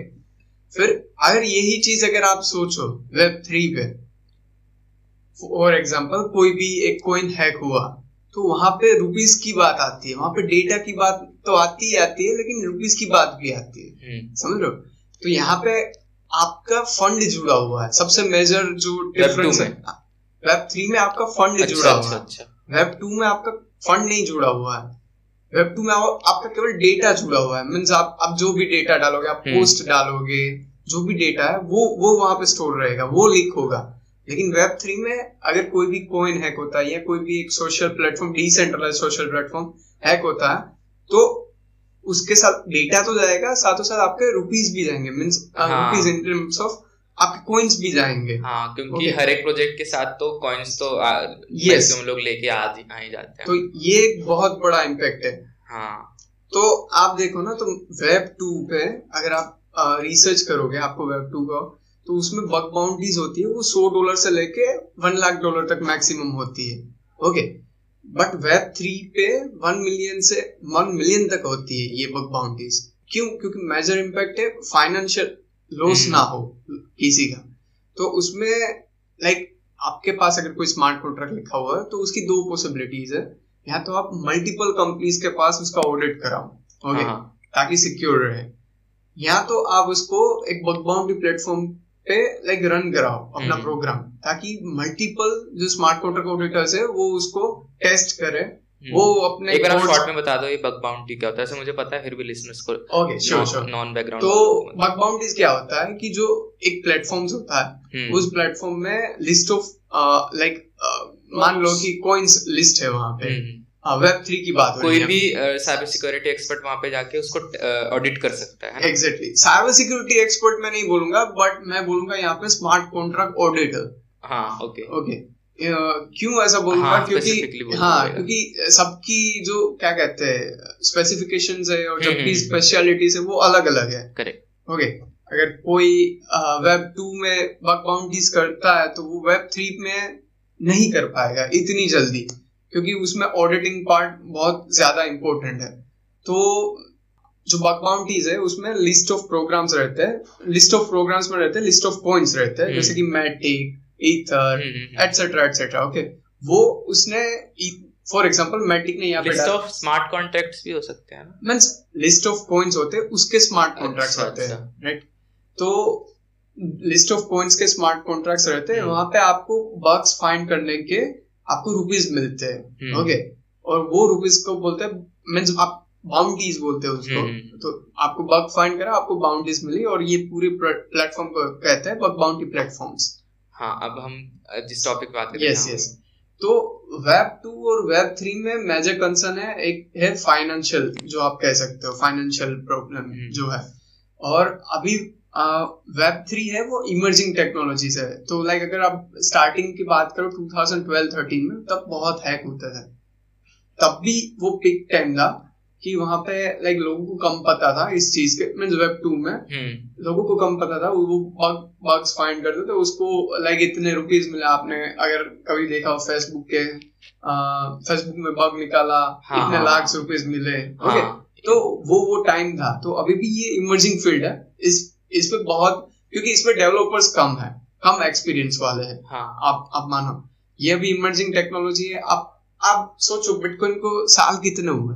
Speaker 2: फिर अगर यही चीज़ अगर आप सोचो वेब थ्री पे फॉर एग्ज़ाम्पल कोई भी एक कोइन हैक हुआ तो वहाँ पे रुपीस की बात आती है वहाँ पे डेटा की बात तो आती ही आती है लेकिन रुपीस की बात भी आती है
Speaker 1: हम्म,
Speaker 2: समझ लो तो यहाँ पे आपका फंड जुड़ा हुआ है सबसे मेजर जो डिफरेंस है। वेब थ्री में आपका फंड
Speaker 1: अच्छा
Speaker 2: जुड़ा हुआ
Speaker 1: अच्छा
Speaker 2: है।
Speaker 1: अच्छा
Speaker 2: वेब टू में आपका फंड नहीं जुड़ा हुआ है। वेब टू में आपका केवल डेटा जुड़ा हुआ है। मीन्स आप आप जो भी डेटा डालोगे आप
Speaker 1: हम्म।
Speaker 2: पोस्ट डालोगे जो भी डेटा है वो वो वहाँ पे स्टोर रहेगा वो लीक होगा। लेकिन वेब थ्री में अगर कोई भी कोइन हैक होता है या कोई भी एक social platform decentralize social platform hack होता है तो उसके साथ डेटा तो जाएगा साथों साथ आपके रुपीज़ भी जाएँगे। मीन्स
Speaker 1: हाँ।
Speaker 2: रुपीज़ इन टर्म्स ऑफ़ आपके कोइंस भी जाएँगे।
Speaker 1: हाँ क्योंकि
Speaker 2: Okay.
Speaker 1: हर एक प्रोजेक्ट के साथ तो कॉइन्स तो
Speaker 2: Yes.
Speaker 1: हम लोग लेके आ आ ही जाते हैं।
Speaker 2: तो ये एक बहुत बड़ा इम्पैक्ट है।
Speaker 1: हाँ।
Speaker 2: तो आप देखो ना तो वेब टू पे अगर आप रिसर्च करोगे आपको वेब टू का तो उसमें बग बाउंड्रीज होती है वो सौ डॉलर से लेके वन लाख डॉलर तक मैक्सिमम होती है। ओके बट वेब थ्री पे वन मिलियन से वन मिलियन तक होती है ये बग बाउंड्रीज क्यों? क्योंकि मेजर इम्पैक्ट है फाइनेंशियल लॉस
Speaker 1: हम्म।
Speaker 2: ना हो किसी का तो उसमें लाइक आपके पास अगर कोई स्मार्ट कॉन्ट्रैक्ट लिखा हुआ है तो उसकी दो पॉसिबिलिटीज है या तो आप मल्टीपल कंपनीज़ के पास उसका ऑडिट कराओ ओके
Speaker 1: हाँ
Speaker 2: ताकि सिक्योर रहे या तो आप उसको एक बग बाउंड्री प्लेटफॉर्म पे लाइक रन कराओ अपना
Speaker 1: हम्म।
Speaker 2: प्रोग्राम ताकि मल्टीपल जो स्मार्ट कॉन्ट्रैक्ट ऑडिटर्स है वो उसको टेस्ट करे
Speaker 1: हम्म।
Speaker 2: वो अपने
Speaker 1: एक बार शॉर्ट में बता दो ये बग बाउंड्री क्या होता है? ऐसे मुझे पता है फिर भी लिसनर्स को
Speaker 2: okay sure sure
Speaker 1: non background
Speaker 2: तो बग बाउंड्रीज क्या होता है कि जो एक प्लेटफॉर्म्स होता है
Speaker 1: हम्म।
Speaker 2: उस प्लेटफॉर्म में लिस्ट ऑफ़ लाइक मान लो कि कॉइन्स लिस्ट है वहाँ पे। वेब थ्री की बात
Speaker 1: कोई भी साइबर सिक्योरिटी एक्सपर्ट वहाँ पे जाके उसको ऑडिट कर सकता है है
Speaker 2: एग्जैक्टली साइबर सिक्योरिटी एक्सपर्ट मैं नहीं बोलूँगा बट मैं बोलूँगा यहाँ पे स्मार्ट कॉन्ट्रैक्ट ऑडिटर
Speaker 1: हाँ ओके
Speaker 2: ओके क्यों ऐसा बोलूँगा
Speaker 1: हाँ,
Speaker 2: क्योंकि
Speaker 1: specifically
Speaker 2: हाँ क्योंकि सबकी जो क्या कहते हैं स्पेसिफिकेशंस है और
Speaker 1: हम्म,
Speaker 2: सबकी
Speaker 1: हम्म,
Speaker 2: स्पेशलिटीज है वो अलग अलग है।
Speaker 1: करेक्ट
Speaker 2: ओके अगर कोई वेब टू में बग बाउंड्रीज करता है तो वो वेब थ्री में नहीं कर पाएगा इतनी जल्दी क्योंकि उसमें ऑडिटिंग पार्ट बहुत ज़्यादा इम्पोर्टेंट है। तो जो बग बाउंड्रीज है उसमें लिस्ट ऑफ़ प्रोग्राम्स रहते हैं लिस्ट ऑफ़ प्रोग्राम्स में रहते हैं लिस्ट ऑफ़ पॉइंट्स रहते हैं
Speaker 1: हम्म।
Speaker 2: जैसे कि Matic ether etcetera etcetera okay वो उसने फॉर एग्जांपल मैटिक ने यहाँ पे
Speaker 1: लिस्ट ऑफ़ स्मार्ट कॉन्ट्रैक्ट्स भी हो सकते हैं ना
Speaker 2: मीन्स लिस्ट ऑफ़ कॉइन्स होते हैं उसके स्मार्ट कॉन्ट्रैक्ट्स
Speaker 1: अच्छा,
Speaker 2: होते हैं
Speaker 1: अच्छा।
Speaker 2: राइट तो लिस्ट ऑफ़ कॉइन्स के स्मार्ट कॉन्ट्रैक्ट्स रहते हैं
Speaker 1: हम्म।
Speaker 2: वहाँ पे आपको बग्स फाइंड करने के आपको रुपीस मिलते हैं
Speaker 1: हम्म।
Speaker 2: ओके और वो रुपीस को बोलते हैं मीन्स आप बाउंड्रीज बोलते हैं उसको
Speaker 1: हम्म।
Speaker 2: तो आपको बग फाइंड करा आपको बाउंड्रीज मिली और ये पूरे प्लेटफॉर्म को कहते हैं बग बाउंड्री प्लेटफॉर्म्स
Speaker 1: हाँ अब हम जिस टॉपिक पे बात कर
Speaker 2: यस यस तो वेब टू और वेब थ्री में मेजर कंसर्न है एक है फाइनेंशियल जो आप कह सकते हो फाइनेंशियल प्रॉब्लम
Speaker 1: हम्म।
Speaker 2: जो है। और अभी वेब थ्री है वो इमर्जिंग टेक्नोलॉजीज़ है। तो लाइक अगर आप स्टार्टिंग की बात करो 2012-13 में तब बहुत हैक होता था। तब भी वो पिक टाइम था कि वहाँ पे लाइक लोगों को कम पता था इस चीज़ के मीन वेब टू में।
Speaker 1: हम्म।
Speaker 2: लोगों को कम पता था वो बग्स फाइंड करते थे उसको लाइक इतने रुपीज़ मिले आपने अगर कभी देखा हो फेसबुक के फेसबुक में बग निकाला
Speaker 1: हाँ,
Speaker 2: इतने लाख
Speaker 1: हाँ।
Speaker 2: रुपीस मिले ओके
Speaker 1: हाँ
Speaker 2: तो वो वो टाइम था। तो अभी भी ये इमर्जिंग फ़ील्ड है। इस इस पे बहुत क्योंकि इसमें डेवलपर्स कम है कम एक्सपीरियंस वाले हैं।
Speaker 1: हाँ।
Speaker 2: आप आप मानो। ये भी इमर्जिंग टेक्नोलॉजी है। आप आप सोचो बिटकॉइन को साल कितने हुए?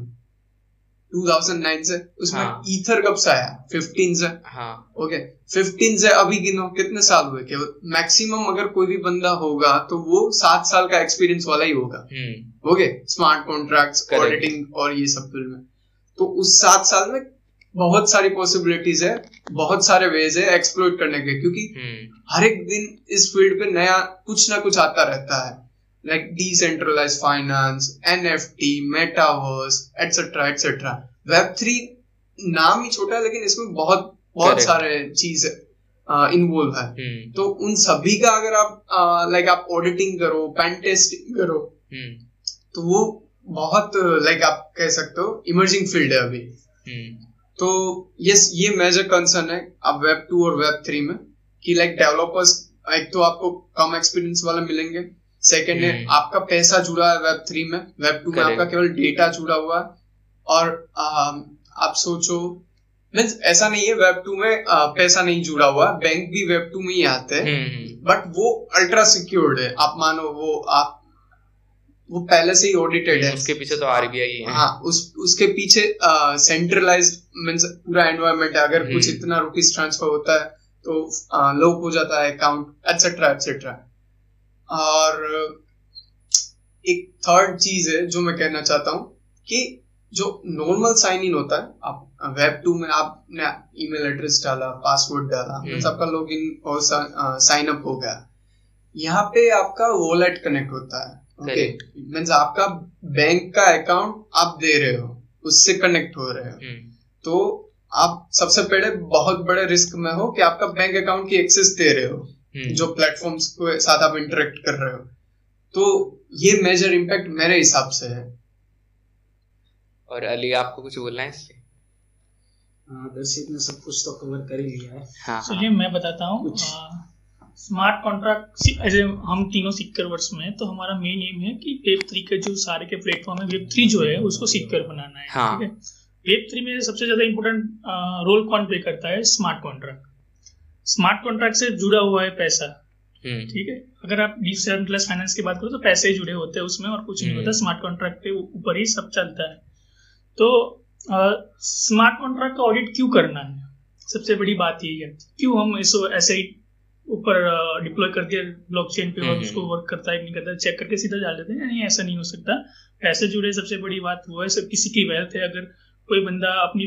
Speaker 2: 2009 से उसमें
Speaker 1: हाँ।
Speaker 2: ईथर कब से आया? 15 से।
Speaker 1: हाँ।
Speaker 2: ओके 15 से अभी गिनो कितने साल हुए? केवल मैक्सिमम अगर कोई भी बंदा होगा तो वो सात साल का एक्सपीरियंस वाला ही होगा। Okay smart contracts
Speaker 1: Correct.
Speaker 2: Auditing और ये सब फ़ील्ड में। तो उस सात साल में बहुत सारी पॉसिबिलिटीज है बहुत सारे वेज है एक्सप्लोर करने के क्योंकि
Speaker 1: हम्म।
Speaker 2: हर एक दिन इस फ़ील्ड पे नया कुछ ना कुछ आता रहता है। Like decentralize finance NFT metaverse etcetera etcetera web three नाम ही छोटा है लेकिन इसमें बहुत बहुत
Speaker 1: Correct.
Speaker 2: सारे चीज़ इन्वॉल्व है।
Speaker 1: हम्म।
Speaker 2: तो उन सभी का अगर आप लाइक आप ऑडिटिंग करो पेन टेस्टिंग करो
Speaker 1: हम्म।
Speaker 2: तो वो बहुत लाइक आप कह सकते हो इमर्जिंग फ़ील्ड है अभी।
Speaker 1: हम्म।
Speaker 2: तो यस ये मेजर कंसर्न है अब वेब टू और वेब थ्री में कि लाइक डेवलपर्स एक तो आपको कम एक्सपीरियंस वाले मिलेंगे सेकंड है
Speaker 1: हम्म।
Speaker 2: आपका पैसा जुड़ा है वेब थ्री में। वेब टू में आपका केवल डेटा जुड़ा हुआ है। और um, आप सोचो मीन्स ऐसा नहीं है वेब टू में uh, पैसा नहीं जुड़ा हुआ बैंक भी वेब टू में ही आते हैं।
Speaker 1: हम्म
Speaker 2: बट वो अल्ट्रा सिक्योर्ड है। आप मानो वो आप वो पहले से ही ऑडिटेड है।
Speaker 1: उसके पीछे तो आरबीआई है
Speaker 2: हाँ। उस उसके पीछे सेंट्रलाइज्ड मींस पूरा एनवायरनमेंट है। अगर कुछ
Speaker 1: हम्म।
Speaker 2: इतना रुपीज़ ट्रांसफ़र होता है तो लॉक हो जाता है अकाउंट एटसेट्रा एटसेट्रा और एक थर्ड चीज़ है जो मैं कहना चाहता हूँ कि जो नॉर्मल साइन इन होता है आप वेब टू में आपने ईमेल एड्रेस डाला पासवर्ड डाला। मीन्स आपका लॉगिन और साइन अप हो गया। यहाँ पे आपका वॉलेट कनेक्ट होता है ओके. मीन्स आपका बैंक का अकाउंट आप दे रहे हो उससे कनेक्ट हो रहे हो।
Speaker 1: हम्म।
Speaker 2: तो आप सबसे पहले बहुत बड़े रिस्क में हो कि आपका बैंक अकाउंट की एक्सेस दे रहे हो। जो प्लेटफॉर्म्स के साथ आप इंटरेक्ट कर रहे हो। तो ये मेजर इम्पैक्ट मेरे हिसाब से है।
Speaker 1: और अली आपको कुछ बोलना है इससे?
Speaker 4: हाँ, दर्शित ने सब कुछ तो कवर कर ही लिया है।
Speaker 1: हाँ
Speaker 3: चलिए मैं बताता हूँ स्मार्ट कॉन्ट्रैक्ट ऐसे हम तीनों सिक्योर वर्ड्स में तो हमारा मेन एम है कि वेब थ्री के जो सारे के प्लेटफॉर्म है वेब थ्री जो है उसको सिक्योर बनाना है
Speaker 1: हाँ।
Speaker 3: ठीक है? वेब थ्री में सबसे ज़्यादा इंपॉर्टेंट रोल कौन प्ले करता है? स्मार्ट कॉन्ट्रैक्ट स्मार्ट कॉन्ट्रैक्ट से जुड़ा हुआ है पैसा
Speaker 1: हम्म।
Speaker 3: ठीक है? अगर आप डिसेंट्रलाइज फाइनेंस की बात करो तो पैसे ही जुड़े होते हैं उसमें और कुछ नहीं
Speaker 1: हम्म।
Speaker 3: होता स्मार्ट कॉन्ट्रैक्ट के ऊपर ही सब चलता है। तो स्मार्ट कॉन्ट्रैक्ट का ऑडिट क्यों करना है? सबसे बड़ी बात यही है क्यों हम इसको ऐसे ही ऊपर डिप्लॉय कर दिया ब्लॉकचेन पे और
Speaker 1: हम्म।
Speaker 3: उसको वर्क करता है नहीं करता चेक करके सीधा डाल देते हैं नहीं ऐसा नहीं हो सकता। पैसे जुड़े सबसे बड़ी बात वो है सब किसी की वेल्थ है। अगर कोई बंदा अपनी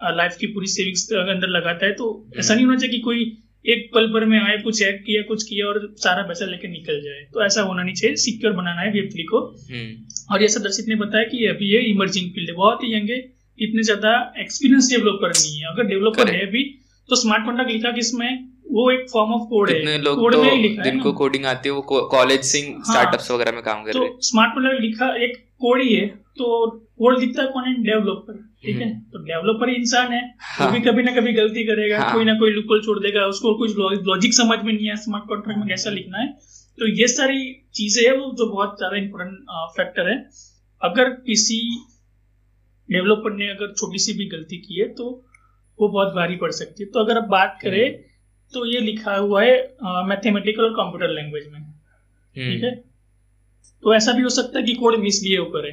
Speaker 3: लाइफ की पूरी सेविंग्स अंदर लगाता है तो ऐसा नहीं होना चाहिए कि कोई एक पल भर में आए कुछ हैक किया कुछ किया और सारा पैसा लेके निकल जाए। तो ऐसा होना नहीं चाहिए सिक्योर बनाना है वेब थ्री को।
Speaker 1: हम्म।
Speaker 3: और जैसा दर्शित ने बताया कि अभी ये इमर्जिंग फ़ील्ड है बहुत ही यंग है इतने ज़्यादा एक्सपीरियंस डेवलपर नहीं है। अगर डेवलपर है भी तो स्मार्ट कॉन्ट्रैक्ट लिखा किसमें वो एक फॉर्म ऑफ़ कोड है।
Speaker 1: लोग
Speaker 3: कोड में
Speaker 1: तो
Speaker 3: लिखा
Speaker 1: जिनको कोडिंग आती है वो कॉलेज से
Speaker 3: हाँ।
Speaker 1: स्टार्टअप्स वगैरह में काम कर
Speaker 3: तो
Speaker 1: रहे हैं।
Speaker 3: स्मार्ट कॉन्ट्रैक्ट लिखा एक कोड ही है तो कोड लिखता है कौन है? डेवलपर ठीक है?
Speaker 1: हम्म।
Speaker 3: तो डेवलपर इंसान है वो
Speaker 1: हाँ।
Speaker 3: भी कभी ना कभी गलती करेगा
Speaker 1: हाँ।
Speaker 3: कोई ना कोई लूपहोल छोड़ देगा उसको कुछ लॉजिक समझ में नहीं है स्मार्ट कॉन्ट्रैक्ट में कैसा लिखना है। तो ये सारी चीज़ें है वो जो बहुत ज़्यादा इम्पोर्टेंट फैक्टर है। अगर किसी डेवलपर ने अगर छोटी सी भी गलती की है तो वो बहुत भारी पड़ सकती है। तो अगर आप बात करें तो ये लिखा हुआ है मैथमेटिकल और कंप्यूटर लैंग्वेज में। ठीक है? तो ऐसा भी हो सकता है कि कोड मिसबिहेव करे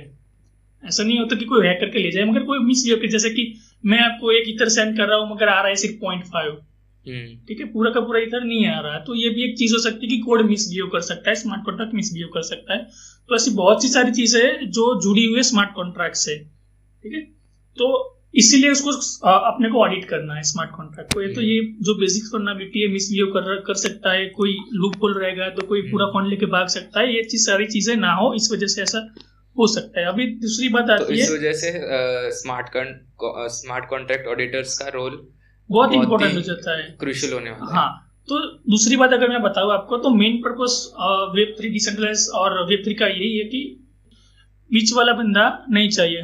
Speaker 3: ऐसा नहीं होता कि कोई हैक करके ले जाए मगर कोई मिसबिहेव करे जैसे कि मैं आपको एक इतर सेंड कर रहा हूँ मगर आ रहा है सिर्फ़ पॉइंट फाइव
Speaker 1: हम्म।
Speaker 3: ठीक है? पूरा का पूरा इधर नहीं आ रहा। तो ये भी एक चीज़ हो सकती है कि कोड मिसबिहेव कर सकता है स्मार्ट कॉन्ट्रैक्ट मिसबिहेव कर सकता है। तो ऐसी बहुत सी सारी चीज़ें हैं जो जुड़ी हुई है स्मार्ट कॉन्ट्रैक्ट से। ठीक है? तो इसीलिए उसको अपने को ऑडिट करना है स्मार्ट कॉन्ट्रैक्ट को। ये तो ये जो बेसिक वर्नाबिलिटी है मिसबिहेव कर कर सकता है कोई लूप होल रहेगा तो कोई पूरा फंड लेके भाग सकता है ये चीज़ सारी चीज़ें ना हो इस वजह से ऐसा हो सकता है। अभी दूसरी बात
Speaker 1: तो
Speaker 3: आती
Speaker 1: इस
Speaker 3: है।
Speaker 1: वजह से स्मार्ट स्मार्ट कॉन्ट्रैक्ट ऑडिटर्स का रोल
Speaker 3: बहुत इंपॉर्टेंट
Speaker 1: हो
Speaker 3: जाता है।
Speaker 1: क्रूशियल होने वाला
Speaker 3: हाँ। तो दूसरी बात अगर मैं बताऊँ आपको तो main purpose web three decentralize और वेब थ्री का यही है कि बीच वाला बंदा नहीं चाहिए।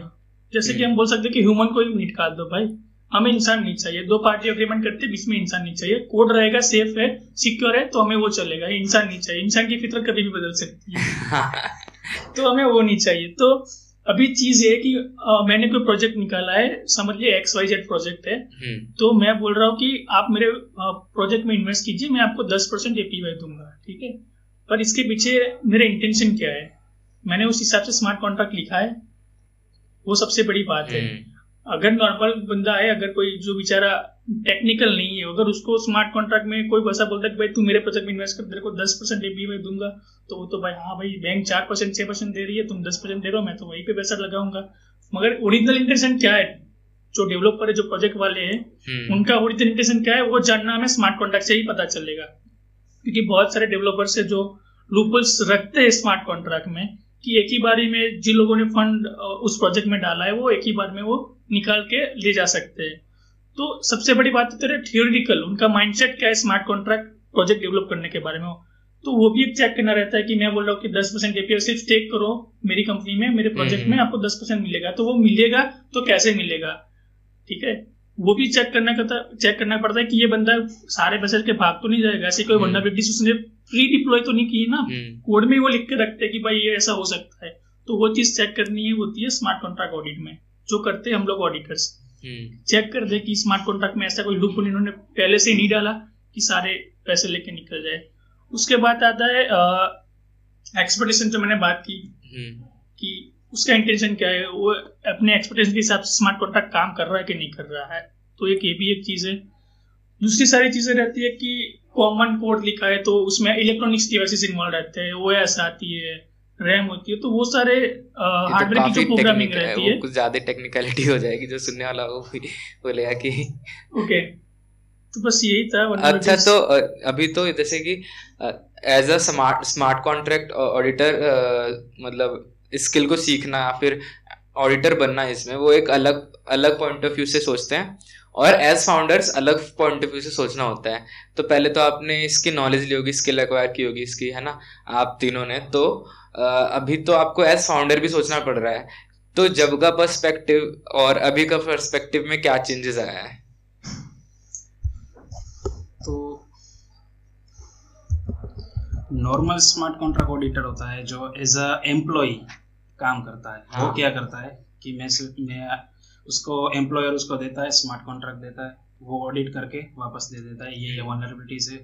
Speaker 3: जैसे कि
Speaker 1: हम्म।
Speaker 3: हम बोल सकते हैं कि ह्यूमन को ही निकाल दो भाई। हमें इंसान नहीं चाहिए। दो पार्टी अग्रीमेंट करते हैं, बीच में इंसान नहीं चाहिए। कोड रहेगा सेफ़ है सिक्योर है तो हमें वो चलेगा। इंसान नहीं चाहिए। इंसान की फितरत कभी भी बदल सकती है। (laughs) (laughs) तो हमें वो नहीं चाहिए। तो अभी चीज़ ये है कि अ, मैंने कोई प्रोजेक्ट निकाला है समझ लिया एक्स वाई जेड प्रोजेक्ट है।
Speaker 1: हम्म।
Speaker 3: तो मैं बोल रहा हूँ कि आप मेरे प्रोजेक्ट में इन्वेस्ट कीजिए मैं आपको दस परसेंट एपीवाई दूँगा ठीक है? पर इसके पीछे मेरा इंटेंशन क्या है? मैंने उस हिसाब से स्मार्ट कॉन्ट्रैक्ट लिखा है। वो सबसे बड़ी बात है।
Speaker 1: हम्म।
Speaker 3: अगर नॉर्मल बंदा है अगर कोई जो बेचारा टेक्निकल नहीं है। अगर उसको स्मार्ट कॉन्ट्रैक्ट में कोई वैसा बोलता है कि भाई तू मेरे प्रोजेक्ट में इन्वेस्ट कर तेरे को दस परसेंट एपीवाई दूँगा तो वो तो भाई हाँ भाई बैंक चार परसेंट छह परसेंट दे रही है तुम दस परसेंट दे रहे हो मैं तो वहीं पे पैसा लगाऊँगा। मगर ओरिजिनल इंटेंशन क्या है? जो डेवलपर है जो प्रोजेक्ट वाले हैं
Speaker 1: हम्म।
Speaker 3: उनका ओरिजिनल इंटेंशन क्या है? वो जानना हमें स्मार्ट कॉन्ट्रैक्ट से ही पता चलेगा। क्योंकि बहुत सारे डेवलपर्स है जो लूपल्स रखते हैं स्मार्ट कॉन्ट्रैक्ट में कि एक ही बारी में जिन लोगों ने फंड उस प्रोजेक्ट में डाला है वो एक ही बार में वो निकाल के ले जा सकते हैं। तो सबसे बड़ी बात तो थियोरिटिकल उनका माइंडसेट क्या है स्मार्ट कॉन्ट्रैक्ट प्रोजेक्ट डेवलप करने के बारे में? तो वो भी एक चेक करना रहता है कि मैं बोल रहा हूँ कि दस परसेंट एपीआई सिर्फ़ टेक करो मेरी कंपनी में मेरे प्रोजेक्ट में
Speaker 1: हम्म।
Speaker 3: आपको दस परसेंट मिलेगा। तो वो मिलेगा तो कैसे मिलेगा? ठीक है? वो भी चेक करना करता चेक करना पड़ता है कि ये बंदा सारे पैसे के भाग तो नहीं जाएगा। ऐसे कोई
Speaker 1: हम्म।
Speaker 3: वनरेबिलिटीज उसने प्री डिप्लॉय तो नहीं की ना?
Speaker 1: हम्म।
Speaker 3: कोड में वो लिख के रखते हैं कि भाई ये ऐसा हो सकता है। तो वो चीज़ चेक करनी है होती है स्मार्ट कॉन्ट्रैक्ट ऑडिट में जो करते हैं हम लोग ऑडिटर्स
Speaker 1: हम्म
Speaker 3: चेक कर दे कि स्मार्ट कॉन्ट्रैक्ट में ऐसा कोई लूप इन्होंने पहले से नहीं डाला कि सारे पैसे लेके निकल जाए। उसके बाद आता है एक्सपेक्टेशन जो मैंने बात की
Speaker 1: हम्म।
Speaker 3: कि उसका इंटेंशन क्या है? वो अपने एक्सपेक्टेशन के हिसाब से स्मार्ट कॉन्ट्रैक्ट काम कर रहा है कि नहीं कर रहा है? तो एक ये भी एक चीज़ है। दूसरी सारी चीज़ें रहती है कि कॉमन कोड लिखा है तो उसमें इलेक्ट्रॉनिक्स डिवाइसेस इन्वॉल्व रहते हैं ओ एस आती है रैम होती है तो वो सारे
Speaker 1: ये तो
Speaker 3: हार्डवेयर की जो प्रोग्रामिंग
Speaker 1: टेक्निक है
Speaker 3: रहती
Speaker 1: वो
Speaker 3: है।
Speaker 1: कुछ ज़्यादा टेक्निकलिटी हो जाएगी जो सुनने वाला हो बोलेगा कि
Speaker 3: ओके तो बस यही था
Speaker 1: अच्छा तो अभी तो जैसे कि as a smart smart contract auditor मतलब स्किल को सीखना या फिर ऑडिटर बनना इसमें वो एक अलग अलग पॉइंट ऑफ़ व्यू से सोचते हैं। और एज फाउंडर्स अलग पॉइंट ऑफ़ व्यू से सोचना होता है। तो पहले तो आपने इसकी नॉलेज ली होगी स्किल एक्वायर की होगी इसकी है ना? आप तीनों ने तो अभी तो आपको एज फाउंडर भी सोचना पड़ रहा है। तो जब का पर्सपेक्टिव और अभी का पर्सपेक्टिव में क्या चेंजेस आया है?
Speaker 4: तो नॉर्मल स्मार्ट कॉन्ट्रैक्ट ऑडिटर होता है जो एज अ एम्प्लॉय काम करता है।
Speaker 1: हाँ।
Speaker 4: वो क्या करता है कि मैं सिर्फ़ मैं उसको एम्प्लॉयर उसको देता है स्मार्ट कॉन्ट्रैक्ट देता है वो ऑडिट करके वापस दे देता है ये ये वनरेबिलिटीज है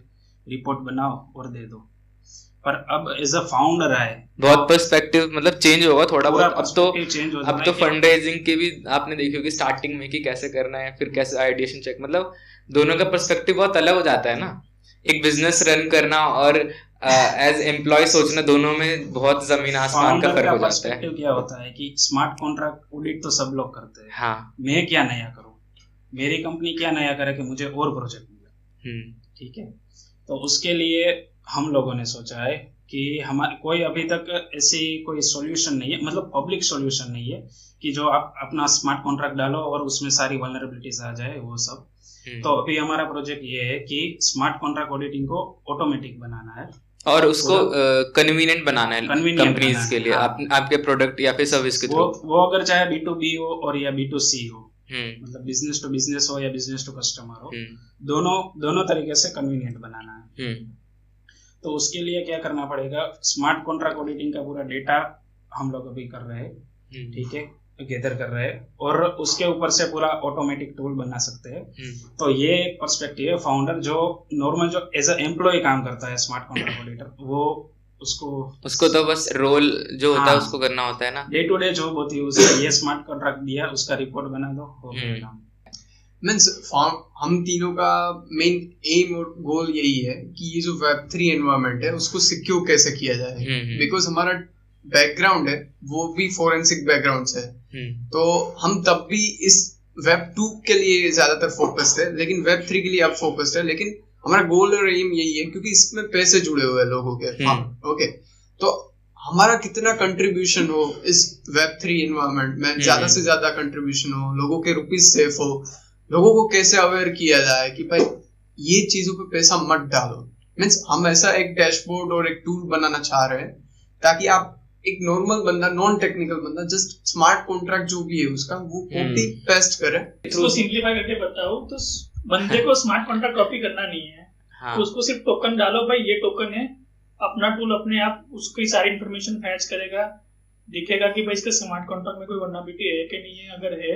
Speaker 4: रिपोर्ट बनाओ और दे दो। पर अब एज अ फाउंडर है
Speaker 1: बहुत पर्सपेक्टिव मतलब चेंज होगा थोड़ा बहुत। अब तो अब तो फंड रेजिंग के भी आपने देखी होगी स्टार्टिंग में कि कैसे करना है फिर कैसे आइडिएशन चेक मतलब दोनों का पर्सपेक्टिव बहुत अलग हो जाता है ना। एक बिज़नेस रन करना और एज एम्प्लॉय सोचना दोनों में बहुत ज़मीन आसमान का फ़र्क हो जाता है।
Speaker 4: क्या होता है कि स्मार्ट कॉन्ट्रैक्ट ऑडिट तो सब लोग करते हैं।
Speaker 1: हाँ।
Speaker 4: मैं क्या नया करूँ? मेरी कंपनी क्या नया करे कि मुझे और प्रोजेक्ट मिले?
Speaker 1: हम्म।
Speaker 4: ठीक है? तो उसके लिए हम लोगों ने सोचा है कि हमारे कोई अभी तक ऐसी कोई सॉल्यूशन नहीं है मतलब पब्लिक सॉल्यूशन नहीं है कि जो आप अपना स्मार्ट कॉन्ट्रैक्ट डालो और उसमें सारी वनरेबिलिटीज आ जाए वो सब।
Speaker 1: हम्म।
Speaker 4: तो अभी हमारा प्रोजेक्ट ये है कि स्मार्ट कॉन्ट्रैक्ट ऑडिटिंग को ऑटोमेटिक बनाना है।
Speaker 1: और उसको कन्वीनियंट बनाना है कंपनीज़ के लिए
Speaker 4: हाँ।
Speaker 1: आप, आपके प्रोडक्ट या फिर सर्विस के
Speaker 4: वो वो अगर चाहे बी टू बी हो और या बी टू सी हो
Speaker 1: हम्म।
Speaker 4: मतलब बिज़नेस टू बिज़नेस हो या बिज़नेस टू कस्टमर हो
Speaker 1: हम्म।
Speaker 4: दोनों दोनों तरीके से कन्वीनियंट बनाना है। तो उसके लिए क्या करना पड़ेगा? स्मार्ट कॉन्ट्रैक्ट ऑडिटिंग का पूरा डेटा हम लोग अभी कर रहे हैं।
Speaker 1: हम्म,
Speaker 4: ठीक है? गैदर कर रहे हैं। और उसके ऊपर से पूरा ऑटोमेटिक टूल बना सकते हैं।
Speaker 1: हम्म,
Speaker 4: तो ये एक पर्सपेक्टिव है। फाउंडर जो नॉर्मल जो एज अ एम्प्लॉय काम करता है स्मार्ट कॉन्ट्रैक्ट ऑडिटर वो उसको
Speaker 1: उसको तो बस रोल जो होता है
Speaker 4: हाँ।
Speaker 1: उसको करना होता है ना?
Speaker 4: डे टू डे जॉब होती है उसका ये स्मार्ट कॉन्ट्रैक्ट दिया उसका रिपोर्ट बना दो। हो गया
Speaker 1: हम्म।
Speaker 4: काम।
Speaker 2: मीन्स हम तीनों का मेन एम और गोल यही है कि ये जो वेब थ्री एनवायरमेंट है उसको सिक्योर कैसे किया जाए?
Speaker 1: हम्म, हम्म।
Speaker 2: बिकॉज़ हमारा बैकग्राउंड है वो भी फोरेंसिक बैकग्राउंड से है।
Speaker 1: हम्म,
Speaker 2: तो हम तब भी इस वेब टू के लिए ज़्यादातर फोकस्ड है लेकिन वेब थ्री के लिए अब फोकस्ड है लेकिन हमारा गोल और एम यही है क्योंकि इसमें पैसे जुड़े हुए हैं लोगों के।
Speaker 1: हम्म।
Speaker 2: ओके तो हमारा कितना कंट्रीब्यूशन हो इस वेब थ्री इन्वायरमेंट में? ज़्यादा से ज़्यादा कंट्रीब्यूशन हो लोगों के रुपीज़ सेफ़ हो लोगों को कैसे अवेयर किया जाए कि भाई ये चीज़ों पे पैसा मत डालो। मीन्स हम ऐसा एक डैशबोर्ड और एक टूल बनाना चाह रहे हैं ताकि आप एक नॉर्मल बंदा नॉन टेक्निकल बंदा जस्ट स्मार्ट कॉन्ट्रैक्ट जो भी है उसका वो कॉपी पेस्ट करे।
Speaker 3: इसको सिंप्लीफाई करके बताओ तो बंदे को स्मार्ट कॉन्ट्रैक्ट कॉपी करना नहीं है।
Speaker 1: हाँ।
Speaker 3: तो उसको सिर्फ़ टोकन डालो भाई ये टोकन है। अपना टूल अपने आप उसकी सारी इन्फॉर्मेशन फैच करेगा। दिखेगा कि भाई इसका स्मार्ट कॉन्ट्रैक्ट में कोई वर्नाबिलिटी है कि नहीं है अगर है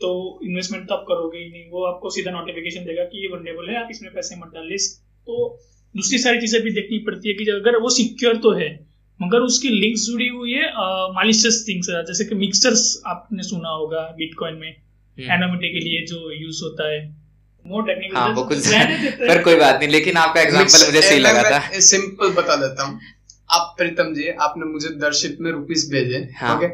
Speaker 3: तो इन्वेस्टमेंट तो आप करोगे ही नहीं। वो आपको सीधा नोटिफिकेशन देगा कि ये वनरेबल है आप इसमें पैसे मत डालिए। तो दूसरी सारी चीज़ें भी देखनी पड़ती है कि अगर वो सिक्योर तो है मगर उसकी लिंक्स जुड़ी हुई है मालिशियस थिंग्स जैसे कि मिक्सर्स आपने सुना होगा बिटकॉइन में। एनोमिटी के लिए जो यूज़ होता है।
Speaker 1: हाँ वो कुछ पर कोई बात नहीं लेकिन आपका एग्जांपल मुझे सही लगा था।
Speaker 2: सिंपल बता देता हूँ। आप प्रीतम जी आपने मुझे दर्शित में रुपीस भेजे
Speaker 1: हाँ।
Speaker 2: ओके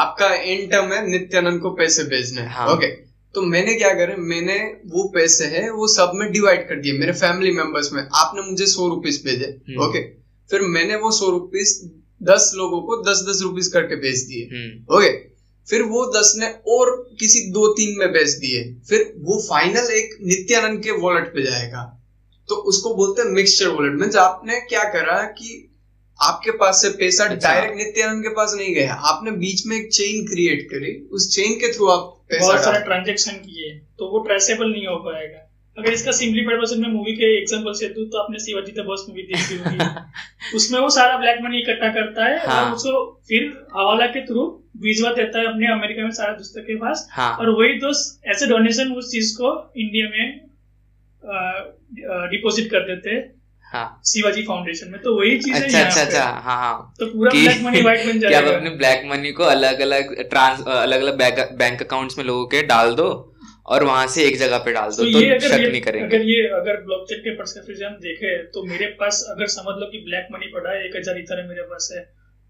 Speaker 2: आपका एंड टर्म है नित्यानंद को पैसे भेजने।
Speaker 1: हाँ।
Speaker 2: ओके तो मैंने क्या करे मैंने वो पैसे है वो सब में डिवाइड कर दिए मेरे फैमिली मेंबर्स में। आपने मुझे सौ रुपीस भेजे
Speaker 1: हम्म।
Speaker 2: ओके फिर मैंने वो सौ रुपीस दस लोगों को दस दस रुपीस करके भेज दिए
Speaker 1: हम्म।
Speaker 2: ओके फिर वो दस ने और किसी दो तीन में भेज दिए। फिर वो फाइनल एक नित्यानंद के वॉलेट पे जाएगा। तो उसको बोलते हैं मिक्सचर वॉलेट मीन्स आपने क्या करा कि आपके पास से पैसा
Speaker 1: अच्छा।
Speaker 2: डायरेक्ट नित्यानंद के पास नहीं गया आपने बीच में एक चेन क्रिएट करी। उस चेन के थ्रू आप पैसा
Speaker 3: बहुत सारे ट्रांजेक्शन किए तो वो ट्रेसेबल नहीं हो पाएगा। अगर इसका सिंपलीफाइड वर्जन में मूवी के एग्जांपल से दूँ तो आपने शिवाजी द बॉस मूवी देखी होगी। (laughs) उसमें वो सारा ब्लैक मनी इकट्ठा करता है
Speaker 1: हाँ।
Speaker 3: और उसको फिर हवाला के थ्रू भिजवा देता है अपने अमेरिका में सारे दोस्तों के पास।
Speaker 1: हाँ।
Speaker 3: और वही दोस्त ऐसे डोनेशन उस चीज़ को इंडिया में डिपॉजिट कर देते हैं।
Speaker 1: हाँ।
Speaker 3: शिवाजी फाउंडेशन में तो वही चीज़ है
Speaker 1: अच्छा अच्छा अच्छा हाँ हाँ।
Speaker 3: तो पूरा ब्लैक मनी वाइट बन
Speaker 1: कि आप (laughs) अपने ब्लैक मनी को अलग अलग ट्रांस अलग अलग बैंक अकाउंट्स में लोगों के डाल दो और वहाँ से एक जगह पे डाल दो
Speaker 3: तो
Speaker 1: तो
Speaker 3: ये अगर
Speaker 1: शक
Speaker 3: ये
Speaker 1: नहीं करेंगे।
Speaker 3: अगर ये अगर ब्लॉकचेन के परस्पेक्टिव हम देखें तो मेरे पास अगर समझ लो कि ब्लैक मनी पड़ा है एक हज़ार इधर है मेरे पास है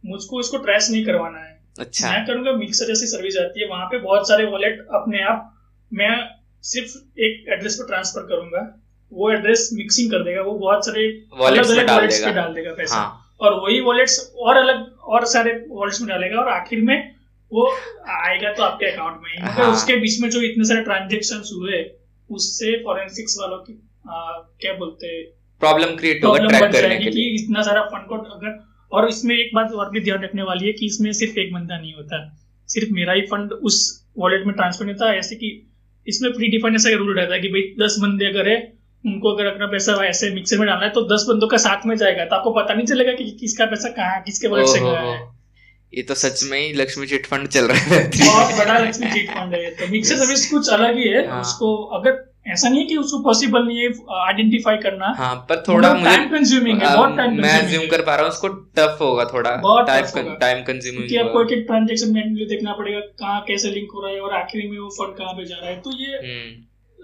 Speaker 3: मुझको इसको ट्रेस नहीं करवाना है।
Speaker 1: अच्छा।
Speaker 3: मैं करूँगा मिक्सर जैसी सर्विस आती है वहाँ पे बहुत सारे वॉलेट अपने आप मैं सिर्फ़ एक एड्रेस पर ट्रांसफ़र करूँगा। वो एड्रेस मिक्सिंग कर देगा वो बहुत सारे
Speaker 1: वॉलेट्स में डाल देगा।
Speaker 3: डाल देगा पैसा।
Speaker 1: हाँ।
Speaker 3: और वही वॉलेट्स और अलग और सारे वॉलेट्स में डालेगा और आखिर में वो आएगा तो आपके अकाउंट में ही।
Speaker 1: हाँ।
Speaker 3: उसके बीच में जो इतने सारे ट्रांजेक्शन हुए उससे फॉरेंसिक्स वालों की आ, क्या बोलते हैं?
Speaker 1: प्रॉब्लम क्रिएट होगा ट्रैक करने के लिए।
Speaker 3: इतना सारा फंड को अगर और इसमें एक बात और भी ध्यान रखने वाली है कि इसमें सिर्फ़ एक बंदा नहीं होता। सिर्फ़ मेरा ही फंड उस वॉलेट में ट्रांसफ़र नहीं होता ऐसे कि इसमें प्री डिफाइन ऐसा रूल रहता है कि भाई दस बंदे अगर है उनको अगर अपना पैसा ऐसे मिक्सर में डालना है तो दस बंदों का साथ में जाएगा। तो आपको पता नहीं चलेगा कि किसका पैसा कहाँ है, किसके वॉलेट से गया है।
Speaker 1: ये तो सच में ही लक्ष्मी चिट फंड चल रहा है।
Speaker 3: बहुत बड़ा लक्ष्मी चीट फंड है तो। मिक्सर सर्विस कुछ अलग ही है।
Speaker 1: हाँ।
Speaker 3: उसको अगर ऐसा नहीं है कि उसको पॉसिबल नहीं है आइडेंटिफाई करना।
Speaker 1: हाँ पर थोड़ा मुझे
Speaker 3: टाइम कंज्यूमिंग है बहुत टाइम
Speaker 1: मैं ज्यूम कर पा रहा हूँ उसको टफ होगा थोड़ा।
Speaker 3: बहुत
Speaker 1: टाइम टाइम कंज्यूमिंग
Speaker 3: कि आपको एक एक ट्रांजेक्शन मैन्युअली देखना पड़ेगा कहाँ कैसे लिंक हो रहा है और आखिरी में वो फंड कहाँ पे जा रहा है। तो ये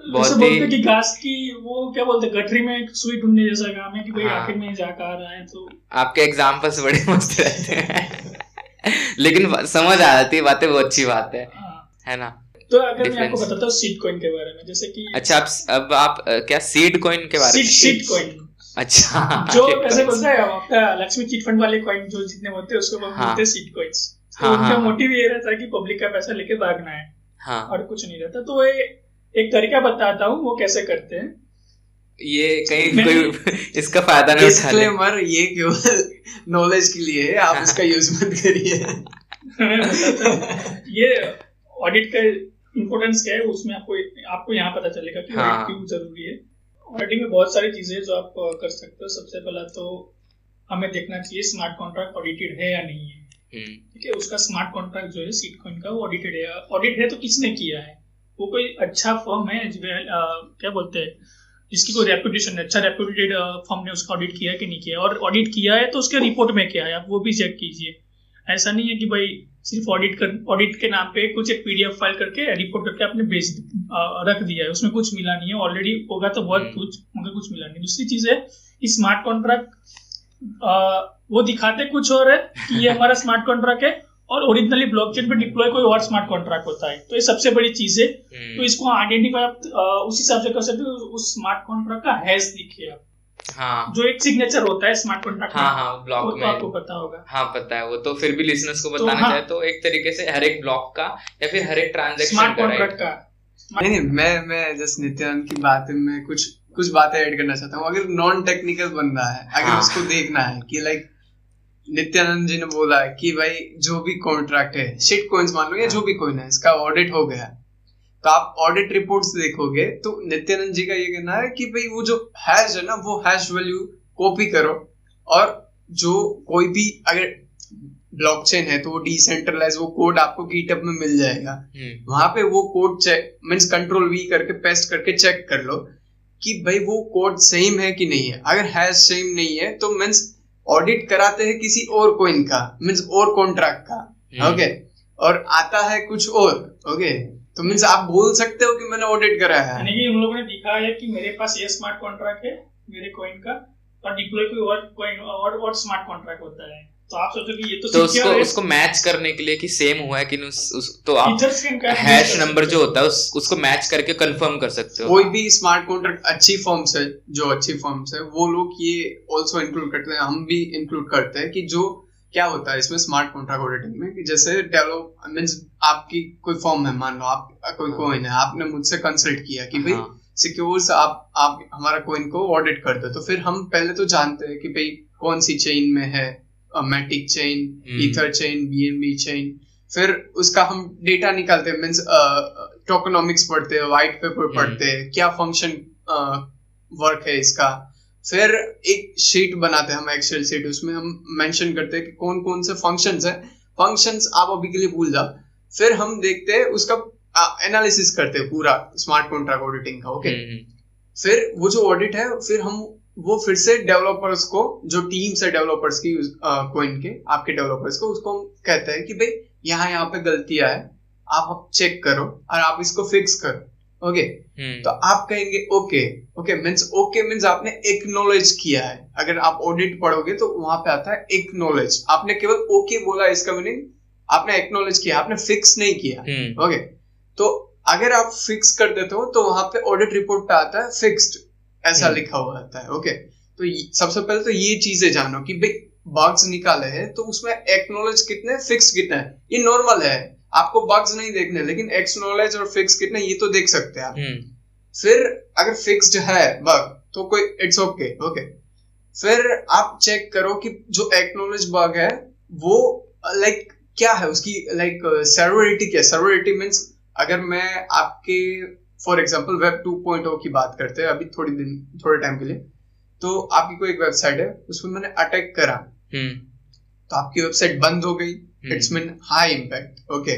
Speaker 1: बहुत ही-
Speaker 3: कि घास की वो क्या बोलते हैं गठरी में एक सुई ढूँढने जैसा काम है कि भाई
Speaker 1: हाँ।
Speaker 3: आखिर में जा कहाँ रहा है तो
Speaker 1: आपके एग्जाम्पल्स बड़े मस्त रहते हैं लेकिन समझ आ जाती है बातें वो अच्छी बात है
Speaker 3: हाँ।
Speaker 1: है ना
Speaker 3: तो अगर मैं आपको बताता हूँ सीट कॉइन के बारे में जैसे कि
Speaker 1: अच्छा अब अब आप क्या सीड कॉइन के बारे में
Speaker 3: सीट कॉइन
Speaker 1: अच्छा
Speaker 3: जो
Speaker 1: coins।
Speaker 3: बोलते हैं आपका लक्ष्मी चिट फंड वाले कॉइन जो जितने होते हैं उसको
Speaker 1: हाँ।
Speaker 3: बोलते हैं सीट कॉइन्स तो
Speaker 1: हाँ,
Speaker 3: उनका
Speaker 1: हाँ।
Speaker 3: मोटिव ये रहता है कि पब्लिक का पैसा लेके भागना है
Speaker 1: हाँ
Speaker 3: और कुछ नहीं रहता तो ये एक तरीका बताता हूँ वो कैसे करते हैं।
Speaker 1: ये कहीं कोई इसका फ़ायदा नहीं उठा ले।
Speaker 2: डिस्क्लेमर ये केवल नॉलेज के लिए है आप इसका यूज़ मत करिए।
Speaker 3: हूँ ये ऑडिट का इम्पोर्टेंस क्या है उसमें आपको आपको यहाँ पता चलेगा कि
Speaker 1: हाँ।
Speaker 3: ऑडिट क्यों ज़रूरी है। ऑडिटिंग में बहुत सारी चीज़ें जो आप कर सकते हो। सबसे पहला तो हमें देखना चाहिए स्मार्ट कॉन्ट्रैक्ट ऑडिटेड है या नहीं है।
Speaker 1: हम्म,
Speaker 3: ठीक है उसका स्मार्ट कॉन्ट्रैक्ट जो है सीट का वो ऑडिटेड है। ऑडिट है तो किसने किया है? वो कोई अच्छा फर्म है क्या बोलते हैं जिसकी कोई रेपुटेशन है अच्छा रेपुटेड फर्म ने उसका ऑडिट किया है कि नहीं किया और ऑडिट किया है तो उसके रिपोर्ट में क्या है आप वो भी चेक कीजिए। ऐसा नहीं है कि भाई सिर्फ़ ऑडिट कर ऑडिट के नाम पे कुछ एक पीडीएफ फ़ाइल करके रिपोर्ट करके आपने भेज रख दिया है। उसमें कुछ मिला नहीं है। ऑलरेडी होगा तो बहुत
Speaker 1: हम्म।
Speaker 3: कुछ मगर कुछ मिला नहीं। दूसरी चीज़ है कि स्मार्ट कॉन्ट्रैक्ट वो दिखाते कुछ और है कि ये हमारा स्मार्ट कॉन्ट्रैक्ट है और ओरिजिनली ब्लॉकचेन पे डिप्लॉय कोई और स्मार्ट कॉन्ट्रैक्ट होता है तो ये सबसे बड़ी चीज़ है। तो
Speaker 1: हम्म,
Speaker 3: इसको आइडेंटिफाई आप उस हिसाब से कर सकते हो उस स्मार्ट कॉन्ट्रैक्ट का हैज़ दिखिए आप।
Speaker 1: हाँ।
Speaker 3: जो एक सिग्नेचर होता है स्मार्ट कॉन्ट्रैक्ट
Speaker 1: हाँ हाँ
Speaker 3: वो
Speaker 1: ब्लॉक
Speaker 3: तो आपको पता होगा।
Speaker 1: हाँ पता है वो तो फिर भी लिसनर्स को
Speaker 3: तो
Speaker 1: बताना
Speaker 3: हाँ।
Speaker 1: चाहे तो एक तरीके से हर एक ब्लॉक का या फिर हर एक ट्रांजेक्शन
Speaker 3: स्मार्ट
Speaker 1: का
Speaker 3: कॉन्ट्रैक्ट का।
Speaker 2: नहीं नहीं मैं मैं जस्ट नित्यानंद की बात में कुछ कुछ बातें ऐड करना चाहता हूँ। अगर नॉन टेक्निकल बंदा है अगर
Speaker 1: हाँ।
Speaker 2: उसको देखना है कि लाइक नित्यानंद जी ने बोला है कि भाई जो भी कॉन्ट्रैक्ट है शिट कॉइन्स मान लो या जो भी कॉइन है इसका ऑडिट हो गया। तो आप ऑडिट रिपोर्ट्स देखोगे तो नित्यानंद जी का ये कहना है कि भाई वो जो हैश है ना वो हैश वैल्यू कॉपी करो और जो कोई भी अगर ब्लॉकचेन है तो वो डिसेंट्रलाइज वो कोड आपको गिटअप में मिल जाएगा।
Speaker 1: हम्म,
Speaker 2: वहाँ पे वो code check means control V करके पेस्ट करके चेक कर लो कि भाई वो कोड सेम है कि नहीं है। अगर हैश सेम नहीं है तो मीन्स ऑडिट कराते हैं किसी और कोइन का मीन्स और कॉन्ट्रैक्ट का। ओके और आता है कुछ और ओके तो मीन्स आप बोल सकते हो कि मैंने ऑडिट कराया है।
Speaker 3: यानी कि उन लोगों ने दिखा है कि मेरे पास ये स्मार्ट कॉन्ट्रैक्ट है मेरे कॉइन का और डिप्लॉय कोई और कॉइन और और स्मार्ट कॉन्ट्रैक्ट होता है। तो आप सोचो कि ये तो
Speaker 1: तो उसको उसको मैच करने के लिए कि सेम हुआ है कि नहीं, उस, उस तो आप हैश नंबर जो होता है उस, उसको मैच करके कंफर्म कर सकते हो।
Speaker 2: कोई भी स्मार्ट कॉन्ट्रैक्ट अच्छी फॉर्म्स है जो अच्छी फॉर्म्स है वो लोग ये ऑल्सो इंक्लूड करते हैं। हम भी इंक्लूड करते हैं कि जो क्या होता है इसमें स्मार्ट कॉन्ट्रैक्ट ऑडिटिंग में कि जैसे डेवलप मीन्स आपकी कोई फॉर्म है मान लो आप कोई
Speaker 1: हाँ।
Speaker 2: कोइन है आपने मुझसे कंसल्ट किया कि भाई
Speaker 1: हाँ।
Speaker 2: सिक्योर्स आप आप हमारा कोइन को ऑडिट कर दो। तो फिर हम पहले तो जानते हैं कि भाई कौन सी चेन में है Matic chain. Ether chain BNB chain फिर उसका हम डेटा निकालते हैं मीन्स टोकोनॉमिक्स पढ़ते हैं व्हाइट पेपर
Speaker 1: हम्म।
Speaker 2: पढ़ते हैं क्या फ़ंक्शन वर्क है इसका। फिर एक शीट बनाते हैं हम एक्सेल शीट उसमें हम मेंशन करते हैं कि कौन कौन से फ़ंक्शंस है। फ़ंक्शंस आप अभी के लिए भूल जाओ। फिर हम देखते हैं उसका एनालिसिस करते हैं पूरा स्मार्ट कॉन्ट्रैक्ट ऑडिटिंग का ओके
Speaker 1: हम्म,
Speaker 2: फिर वो जो ऑडिट है फिर हम वो फिर से डेवलपर्स को जो टीम्स है डेवलपर्स की कोइन के आपके डेवलपर्स को उसको हम कहते हैं कि भाई यहाँ यहाँ पे गलतियाँ है आप चेक करो और आप इसको फिक्स करो ओके
Speaker 1: हम्म,
Speaker 2: तो आप कहेंगे okay okay means okay means आपने एक्नोलेज किया है। अगर आप ऑडिट पढ़ोगे तो वहाँ पे आता है एक्नोलेज आपने केवल ओके बोला इसका मीनिंग आपने एक्नोलेज किया आपने फिक्स नहीं किया
Speaker 1: हम्म,
Speaker 2: ओके तो अगर आप फिक्स कर देते हो तो वहाँ पे ऑडिट रिपोर्ट पे आता है फिक्स्ड ऐसा
Speaker 1: हम्म।
Speaker 2: लिखा हुआ आता है ओके तो सबसे पहले तो ये चीज़ें जानो कि भाई बग्स निकाले हैं तो उसमें एक्नोलेज कितने फिक्स कितने ये नॉर्मल है आपको बग्स नहीं देखने लेकिन एक्नोलेज और फिक्स कितने ये तो देख सकते हैं आप।
Speaker 1: हम्म,
Speaker 2: फिर अगर फिक्स्ड है बग तो कोई इट्स ओके ओके फिर आप चेक करो कि जो एक्नोलेज बग है वो लाइक क्या है? उसकी लाइक सर्वरिटी क्या सर्वरिटी मीन्स अगर मैं आपके फॉर एग्जांपल वेब 2.0 की बात करते हैं अभी थोड़ी दिन थोड़े टाइम के लिए। तो आपकी कोई एक वेबसाइट है उसमें मैंने अटैक करा।
Speaker 1: हम्म,
Speaker 2: तो आपकी वेबसाइट बंद हो गई। It's mean high impact okay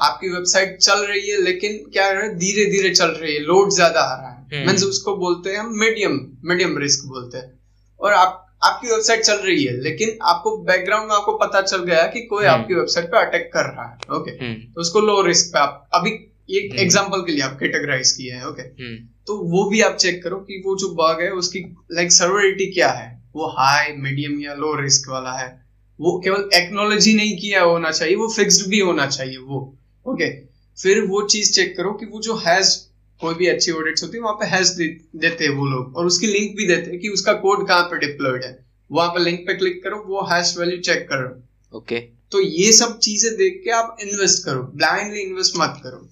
Speaker 2: आपकी वेबसाइट चल रही है लेकिन क्या है धीरे धीरे चल रही है लोड ज़्यादा आ रहा है।
Speaker 1: हम्म।
Speaker 2: मीन्स उसको बोलते हैं हम मीडियम मीडियम रिस्क बोलते हैं। और आप आपकी वेबसाइट चल रही है लेकिन आपको बैकग्राउंड में आपको पता चल गया कि कोई
Speaker 1: हम्म।
Speaker 2: आपकी वेबसाइट पे अटैक कर रहा है ओके
Speaker 1: हम्म,
Speaker 2: तो उसको लो रिस्क पे आप अभी ये
Speaker 1: हम्म।
Speaker 2: एग्जांपल के लिए आप कैटेगराइज किए हैं ओके
Speaker 1: हम्म,
Speaker 2: तो वो भी आप चेक करो कि वो जो बग है उसकी लाइक सर्वरिटी क्या है? वो हाई मीडियम या लो रिस्क वाला है? वो केवल एक्नोलॉजी नहीं किया होना चाहिए वो फिक्स्ड भी होना चाहिए वो ओके फिर वो चीज़ चेक करो कि वो जो हैज़ कोई भी अच्छी ऑडिट्स होती है वहाँ पे हैज़ दे, देते हैं वो लोग और उसकी लिंक भी देते हैं कि उसका कोड कहाँ पे डिप्लॉयड है। वहाँ पे लिंक पे क्लिक करो वो हैश वैल्यू चेक करो।
Speaker 1: ओके
Speaker 2: तो ये सब चीज़ें देख के आप इन्वेस्ट करो ब्लाइंडली इन्वेस्ट मत करो।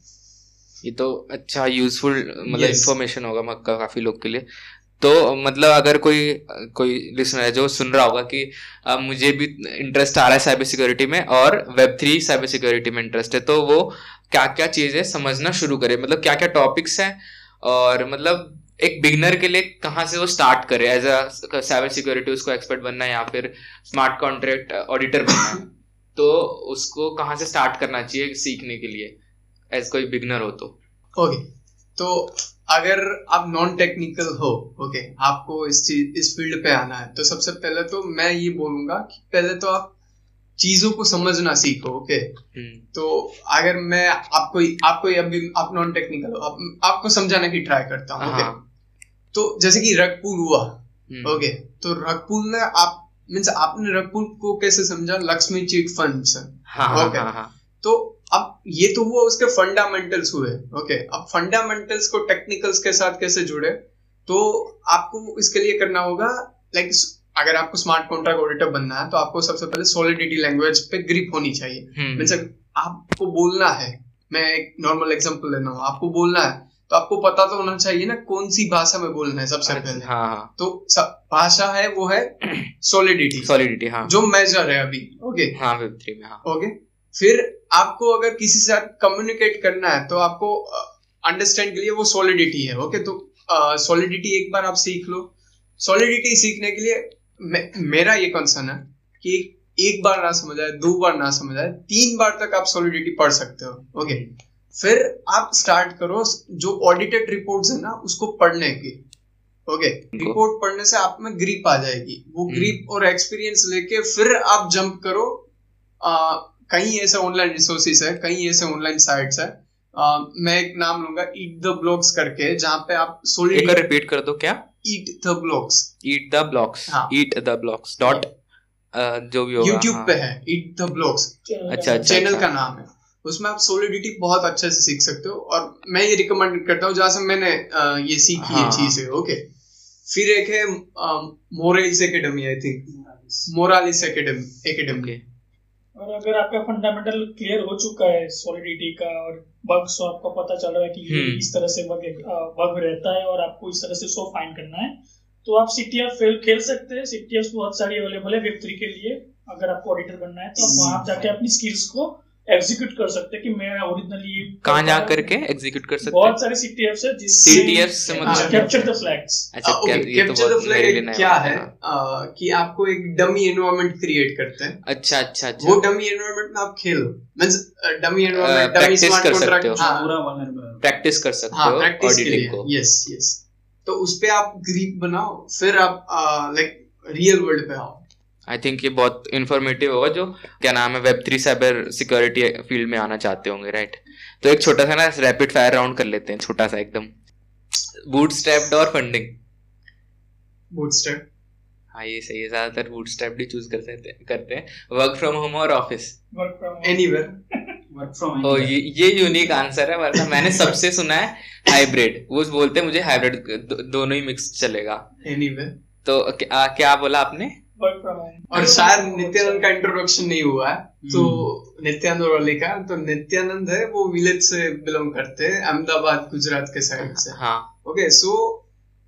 Speaker 1: ये तो अच्छा यूजफुल मतलब
Speaker 2: Yes.
Speaker 1: इंफॉर्मेशन होगा मक्का काफ़ी लोग के लिए। तो मतलब अगर कोई कोई लिसनर है जो सुन रहा होगा कि अ, मुझे भी इंटरेस्ट आ रहा है साइबर सिक्योरिटी में और वेब थ्री साइबर सिक्योरिटी में इंटरेस्ट है तो वो क्या क्या चीज़ें समझना शुरू करे। मतलब क्या क्या टॉपिक्स हैं और मतलब एक बिगनर के लिए कहाँ से वो स्टार्ट करे? एज अ साइबर सिक्योरिटी उसको एक्सपर्ट बनना है या फिर स्मार्ट कॉन्ट्रैक्ट ऑडिटर बनना। है तो उसको कहाँ से स्टार्ट करना चाहिए सीखने के लिए? एज कोई बिगनर हो तो।
Speaker 2: ओके तो अगर आप नॉन टेक्निकल हो ओके आपको इस चीज़ इस फ़ील्ड पे आना है तो सबसे पहले तो मैं ये बोलूँगा कि पहले तो आप चीज़ों को समझना सीखो ओके
Speaker 1: हम्म,
Speaker 2: तो अगर मैं आपको आपको अभी आप नॉन टेक्निकल हो आप, आपको समझाने की ट्राई करता हूँ ओके
Speaker 1: हाँ,
Speaker 2: तो जैसे कि रग पुल हुआ
Speaker 1: हम्म,
Speaker 2: ओके तो रग पुल में आप मीन्स आपने रग पुल को कैसे समझा? लक्ष्मी चिट फंड
Speaker 1: हाँ।
Speaker 2: तो अब ये तो हुआ उसके फंडामेंटल्स हुए ओके अब फंडामेंटल्स को टेक्निकल्स के साथ कैसे जुड़े? तो आपको इसके लिए करना होगा लाइक अगर आपको स्मार्ट कॉन्ट्रैक्ट ऑडिटर बनना है तो आपको सबसे पहले सॉलिडिटी लैंग्वेज पे ग्रिप होनी चाहिए।
Speaker 1: हम्म,
Speaker 2: मीन्स आपको बोलना है मैं एक नॉर्मल एग्जांपल लेना हूँ आपको बोलना है तो आपको पता तो होना चाहिए ना कौन सी भाषा में बोलना है सबसे पहले।
Speaker 1: हाँ हाँ।
Speaker 2: तो भाषा है वो है (clears throat) सॉलिडिटी
Speaker 1: सॉलिडिटी हाँ।
Speaker 2: जो मेजर है अभी ओके
Speaker 1: हाँ वेब थ्री में हाँ।
Speaker 2: ओके फिर आपको अगर किसी से कम्युनिकेट करना है तो आपको अंडरस्टैंड के लिए वो सॉलिडिटी है ओके तो सॉलिडिटी एक बार आप सीख लो। सॉलिडिटी सीखने के लिए मे, मेरा ये कंसर्न है कि एक बार ना समझ आए दो बार ना समझ आए तीन बार तक आप सॉलिडिटी पढ़ सकते हो ओके फिर आप स्टार्ट करो जो ऑडिटेड रिपोर्ट्स है ना उसको पढ़ने की ओके रिपोर्ट पढ़ने से आप में ग्रीप आ जाएगी। वो
Speaker 1: हम्म।
Speaker 2: ग्रीप और एक्सपीरियंस लेके फिर आप जंप करो आ, कई ऐसे ऑनलाइन रिसोर्सेज है कई ऐसे ऑनलाइन साइट्स है आ, मैं एक नाम लूँगा ईट द ब्लॉग्स करके जहाँ पे आप
Speaker 1: एक
Speaker 2: सोलिड
Speaker 1: रिपीट कर दो क्या?
Speaker 2: Eat the blogs
Speaker 1: eat the blocks
Speaker 2: हाँ।
Speaker 1: ईट द ब्लॉक्स डॉट जो भी होगा
Speaker 2: यूट्यूब
Speaker 1: हाँ।
Speaker 2: पे है ईट द ब्लॉग्स
Speaker 1: अच्छा, अच्छा।
Speaker 2: चैनल का नाम है। उसमें आप सोलिडिटी बहुत अच्छे से सीख सकते हो और मैं ये रिकमेंड करता हूँ जहाँ से मैंने ये सीखी
Speaker 1: हाँ।
Speaker 2: है। चीज़ें ओके फिर एक है morals academy I think Moralis academy academy
Speaker 3: और अगर आपका फंडामेंटल क्लियर हो चुका है सॉलिडिटी का और बग्स सो आपको पता चल रहा है कि ये
Speaker 1: हम्म।
Speaker 3: इस तरह से बग बग रहता है और आपको इस तरह से सो फाइंड करना है। तो आप सीटीएफ फेल खेल सकते हैं। सीटीएफ बहुत सारी अवेलेबल है वेब थ्री के लिए। अगर आपको ऑडिटर बनना है तो आप वहाँ जाके अपनी स्किल्स को एग्जीक्यूट कर सकते हैं कि मैं ओरिजिनली
Speaker 1: कहाँ जा करके एग्जीक्यूट कर सकते
Speaker 3: बहुत सारे सीटीएफ है जिससे
Speaker 1: CTF से मतलब-
Speaker 3: कैप्चर द फ्लैग्स
Speaker 1: अच्छा तो
Speaker 2: कैप्चर द फ्लैग क्या है कि आपको एक डमी एनवायरनमेंट क्रिएट करते हैं।
Speaker 1: अच्छा अच्छा अच्छा।
Speaker 2: वो डमी एनवायरनमेंट में आप खेलो। Means dummy environment dummy smart
Speaker 1: कर सकते
Speaker 2: कॉन्ट्रैक्ट
Speaker 1: हो।
Speaker 2: हाँ।
Speaker 4: पूरा है।
Speaker 1: प्रैक्टिस कर सकते
Speaker 2: हाँ
Speaker 1: हो ऑडिटिंग को
Speaker 2: यस यस तो उस पे आप ग्रीप बनाओ फिर आप लाइक रियल वर्ल्ड पे आओ।
Speaker 1: आई थिंक ये बहुत इंफॉर्मेटिव होगा जो क्या नाम है web three cyber security field में आना चाहते होंगे राइट तो एक छोटा सा ना रैपिड फायर राउंड कर लेते हैं छोटा सा एकदम। बूट स्ट्रैप्ड और फंडिंग
Speaker 2: बूटस्ट्रैप
Speaker 1: हाँ ये सही है ज़्यादातर बूट स्ट्रैप्ड ही चूज़ कर सकते करते हैं। वर्क फ्रॉम होम और ऑफ़िस
Speaker 3: वर्क फ्रॉम
Speaker 2: एनीवेयर
Speaker 1: ओ ये ये यूनिक आंसर है वरना मैंने सबसे सुना है हाइब्रिड वो बोलते हैं मुझे हाइब्रिड दो, दोनों ही मिक्स चलेगा।
Speaker 2: एनीवेयर
Speaker 1: तो क्या क्या बोला आपने?
Speaker 2: और शायद नित्यानंद का इंट्रोडक्शन नहीं हुआ तो नित्यानंद औरली का तो नित्यानंद है वो विलेज से बिलोंग करते हैं अहमदाबाद गुजरात के साइड से।
Speaker 1: हाँ।
Speaker 2: ओके सो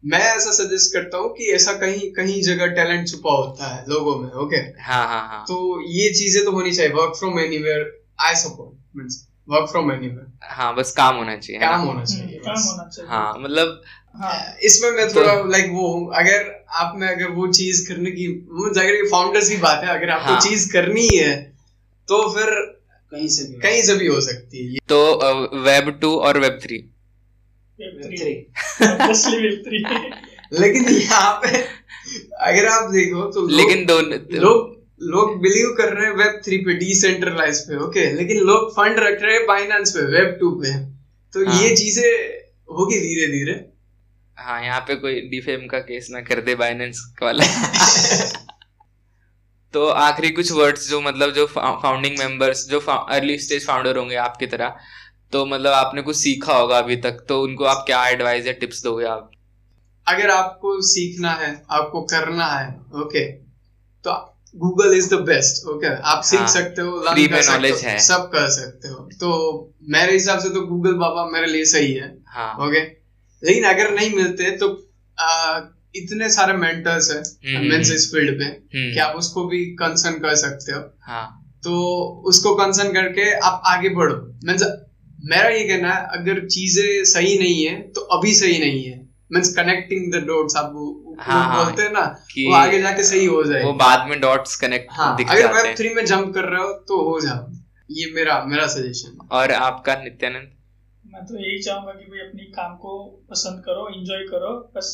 Speaker 2: मैं ऐसा सजेस्ट करता हूँ कि ऐसा कहीं कहीं जगह टैलेंट छुपा होता है लोगों में ओके
Speaker 1: हाँ हाँ हाँ।
Speaker 2: तो ये चीज़ें तो होनी चाहिए work from anywhere I support means work from anywhere
Speaker 1: हाँ बस काम होना चाहिए
Speaker 2: काम होना चाहिए
Speaker 3: काम होना चाहिए।
Speaker 1: हाँ मतलब
Speaker 3: हाँ।
Speaker 2: इसमें मैं थोड़ा लाइक वो हूँ। अगर आप में अगर वो चीज़ करने की वो ज़ाहिर फाउंडर्स की बात है अगर आपको
Speaker 1: हाँ।
Speaker 2: चीज़ करनी है तो फिर
Speaker 4: कहीं से भी
Speaker 2: कहीं से भी हो सकती है।
Speaker 1: तो वेब टू और web three
Speaker 3: web three
Speaker 4: three.
Speaker 3: Obviously web three
Speaker 2: लेकिन यहाँ पे अगर आप देखो तो लोग
Speaker 1: लेकिन दो
Speaker 2: लोग लोग बिलीव कर रहे हैं वेब थ्री पे डिसेंट्रलाइज पे ओके लेकिन लोग फंड रख रहे हैं बाइनेंस पे वेब टू पे। तो
Speaker 1: हाँ।
Speaker 2: ये चीज़ें होगी धीरे धीरे
Speaker 1: हाँ यहाँ पे कोई डिफेम का केस ना कर दे बाइनेंस वाला। (laughs) तो आखिरी कुछ वर्ड्स जो मतलब जो फाउंडिंग मेंबर्स जो अर्ली स्टेज फाउंडर होंगे आपकी तरह तो मतलब आपने कुछ सीखा होगा अभी तक तो उनको आप क्या एडवाइस या टिप्स दोगे आप?
Speaker 2: अगर आपको सीखना है आपको करना है ओके तो Google is the best okay आप सीख
Speaker 1: हाँ,
Speaker 2: सकते हो
Speaker 1: free
Speaker 2: कर सकते हो,
Speaker 1: है।
Speaker 2: सब कर सकते हो। तो मेरे हिसाब से तो गूगल बाबा मेरे लिए सही है
Speaker 1: हाँ।
Speaker 2: ओके लेकिन अगर नहीं मिलते तो आ, इतने सारे मेंटर्स है
Speaker 1: हम्म,
Speaker 2: मेंस इस फ़ील्ड पे
Speaker 1: हम्म,
Speaker 2: कि आप उसको भी कंसर्न कर सकते हो।
Speaker 1: हाँ।
Speaker 2: तो उसको कंसर्न करके आप आगे बढ़ो। मीन्स मेरा ये कहना है अगर चीज़ें सही नहीं है तो अभी सही नहीं है। मीन्स कनेक्टिंग द डॉट्स आप वो, वो
Speaker 1: हाँ, हाँ।
Speaker 2: बोलते हैं ना वो आगे जाके सही हो जाए
Speaker 1: वो बाद में डॉट्स कनेक्ट
Speaker 2: हाँ
Speaker 1: दिख
Speaker 2: अगर वेब
Speaker 1: हैं।
Speaker 2: थ्री में जंप कर रहे हो तो हो जाओ। ये मेरा मेरा सजेशन
Speaker 1: और आपका नित्यानंद?
Speaker 3: मैं तो यही चाहूँगा कि भाई अपनी काम को पसंद करो एंजॉय करो बस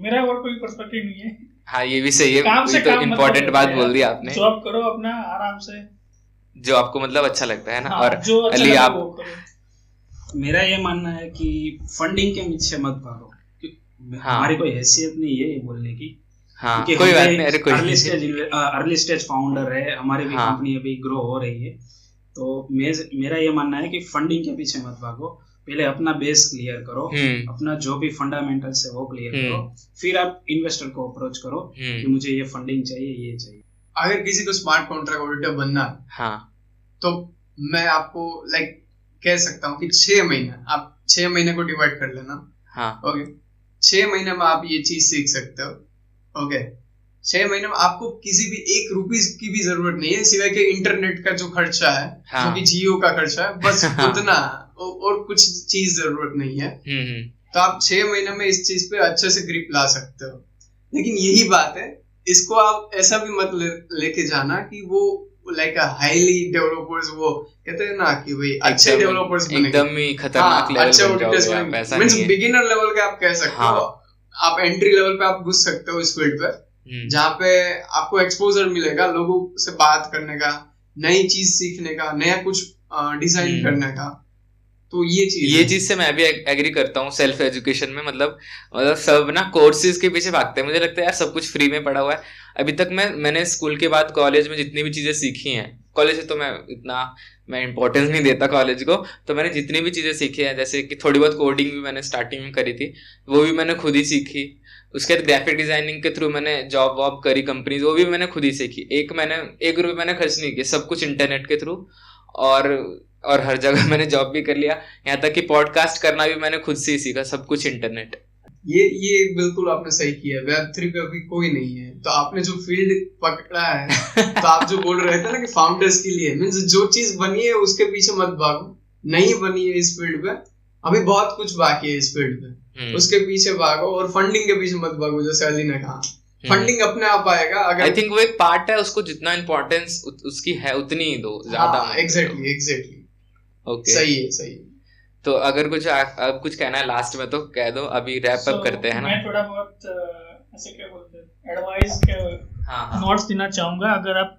Speaker 3: मेरा और कोई पर्सपेक्टिव नहीं है।
Speaker 1: हाँ ये भी सही है।
Speaker 3: काम से
Speaker 1: ये तो
Speaker 3: काम मतलब
Speaker 1: इम्पोर्टेंट बात बोल दी आपने।
Speaker 3: जॉब करो अपना आराम से।
Speaker 1: जो आपको मतलब अच्छा लगता है ना
Speaker 3: हाँ,
Speaker 1: और
Speaker 3: जो अच्छा
Speaker 1: अली आप
Speaker 4: मेरा ये मानना है कि फंडिंग के पीछे मत भागो।
Speaker 1: हाँ।
Speaker 4: हमारी कोई हैसियत नहीं है ये बोलने की।
Speaker 1: हाँ कोई बात नहीं अरे कोई
Speaker 4: early stage early stage founder है हमारी भी
Speaker 1: हाँ।
Speaker 4: कंपनी अभी ग्रो हो रही है। तो मे- मेरा ये मानना है कि फंडिंग के पीछे मत भागो। पहले अपना बेस क्लियर करो।
Speaker 1: हम्म।
Speaker 4: अपना जो भी फंडामेंटल्स है वो क्लियर
Speaker 1: हम्म।
Speaker 4: करो। फिर आप इन्वेस्टर को अप्रोच करो कि
Speaker 1: हम्म
Speaker 4: मुझे ये फंडिंग चाहिए ये चाहिए।
Speaker 2: अगर किसी को स्मार्ट कॉन्ट्रैक्ट ऑडिटर बनना हाँ तो मैं आपको लाइक कह सकता हूँ कि छह महीना आप छह महीने को डिवाइड कर लेना।
Speaker 1: हाँ।
Speaker 2: ओके छह महीने में आप ये चीज़ सीख सकते हो। ओके छह महीने में आपको किसी भी एक रुपीज़ की भी ज़रूरत नहीं है सिवाय के इंटरनेट का जो खर्चा है
Speaker 1: हाँ।
Speaker 2: जो कि जियो का खर्चा है बस (laughs)
Speaker 1: हाँ।
Speaker 2: उतना और कुछ चीज़ ज़रूरत नहीं है।
Speaker 1: हम्म हम्म।
Speaker 2: तो आप छह महीने में इस चीज़ पे अच्छे से ग्रिप ला सकते हो। लेकिन यही बात है इसको आप ऐसा भी मत ले, लेके जाना कि वो लाइक हाईली डेवलपर्स वो कहते हैं ना कि भाई अच्छे डेवलपर्स
Speaker 1: एकदम ही खतरनाक लेवल
Speaker 2: बिगिनर लेवल के आप कह सकते हो।
Speaker 1: हाँ।
Speaker 2: आप एंट्री लेवल पे आप घुस सकते हो इस फ़ील्ड पे
Speaker 1: हम्म,
Speaker 2: जहाँ पे आपको एक्सपोजर मिलेगा लोगों से बात करने का नई चीज़ सीखने का नया कुछ डिज़ाइन
Speaker 1: हम्म।
Speaker 2: करने का। तो ये चीज़
Speaker 1: ये चीज़ से मैं भी एग्री करता हूँ सेल्फ एजुकेशन में मतलब मतलब सब ना कोर्सेज के पीछे भागते हैं। मुझे लगता है यार सब कुछ फ्री में पड़ा हुआ है। अभी तक मैं मैंने स्कूल के बाद कॉलेज में जितनी भी चीज़ें सीखी हैं कॉलेज से तो मैं इतना मैं इंपॉर्टेंस नहीं देता कॉलेज को तो मैंने जितनी भी चीज़ें सीखी हैं जैसे कि थोड़ी बहुत कोडिंग भी मैंने स्टार्टिंग में करी थी वो भी मैंने खुद ही सीखी। उसके बाद ग्राफिक डिज़ाइनिंग के थ्रू मैंने जॉब वॉब करी कंपनीज़ वो भी मैंने खुद ही सीखी एक मैंने एक रुपये मैंने खर्च नहीं किया सब कुछ इंटरनेट के थ्रू और और हर जगह (laughs) मैंने जॉब भी कर लिया। यहाँ तक कि पॉडकास्ट करना भी मैंने खुद से ही सीखा सब कुछ इंटरनेट
Speaker 2: ये ये बिल्कुल आपने सही किया। वेब थ्री पे अभी कोई नहीं है। तो आपने जो फ़ील्ड पकड़ा है (laughs) तो आप जो बोल रहे थे ना कि फाउंडर्स के लिए मीन्स जो चीज़ बनी है उसके पीछे मत भागो। नहीं बनी है इस फ़ील्ड पे। अभी बहुत कुछ बाकी है इस फ़ील्ड पे। हम्म। उसके पीछे भागो और फंडिंग के पीछे मत भागो जैसे अली ने कहा। फंडिंग हम्म। अपने आप आएगा अगर
Speaker 1: आई थिंक वो एक पार्ट है उसको जितना इम्पोर्टेंस उसकी है उतनी ही दो ज़्यादा
Speaker 2: एग्जैक्टली एग्जैक्टली ओके सही है सही है।
Speaker 1: तो अगर कुछ अब कुछ कहना है लास्ट में तो कह दो अभी रैप अप करते हैं ना?
Speaker 3: मैं थोड़ा बहुत ऐसे क्या बोलते हैं एडवाइस के हाँ, हाँ. नोट्स देना चाहूँगा। अगर आप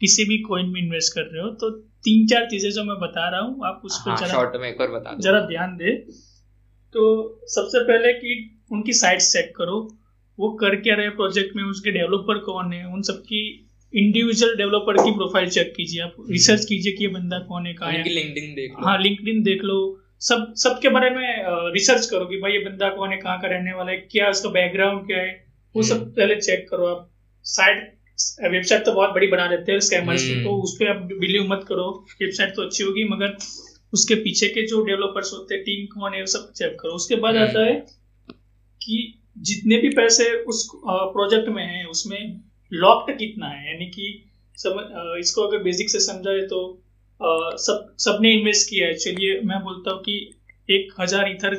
Speaker 3: किसी भी कॉइन में इन्वेस्ट कर रहे हो तो तीन चार चीज़ें जो मैं बता रहा हूँ आप उस पर हाँ,
Speaker 1: शॉर्ट में एक और बता
Speaker 3: जरा ध्यान दे। तो सबसे पहले कि उनकी साइट चेक करो वो कर क्या रहे प्रोजेक्ट में उसके डेवलपर कौन है उन सबकी इंडिविजुअल डेवलपर की प्रोफ़ाइल चेक कीजिए आप रिसर्च हम्म। कीजिए कि ये बंदा कौन है कहाँ है
Speaker 1: लिंक्डइन देख लो
Speaker 3: हाँ लिंक्डइन देख लो सब सबके बारे में रिसर्च करो कि भाई ये बंदा कौन है कहाँ का रहने वाला है क्या उसका बैकग्राउंड क्या है वो सब हम्म। पहले चेक करो आप साइट वेबसाइट तो बहुत बड़ी बना देते हैं स्कैमर्स हम्म। तो उस पर आप बिलीव मत करो वेबसाइट तो अच्छी होगी मगर उसके पीछे के जो डेवलपर्स होते हैं टीम कौन है वो सब चेक करो। उसके बाद आता है कि जितने भी पैसे उस प्रोजेक्ट में है उसमें लॉक्ड कितना है? यानी कि सब इसको अगर बेसिक से समझाए तो सब सबने इन्वेस्ट किया है। चलिए मैं बोलता हूँ कि एक हज़ार इथर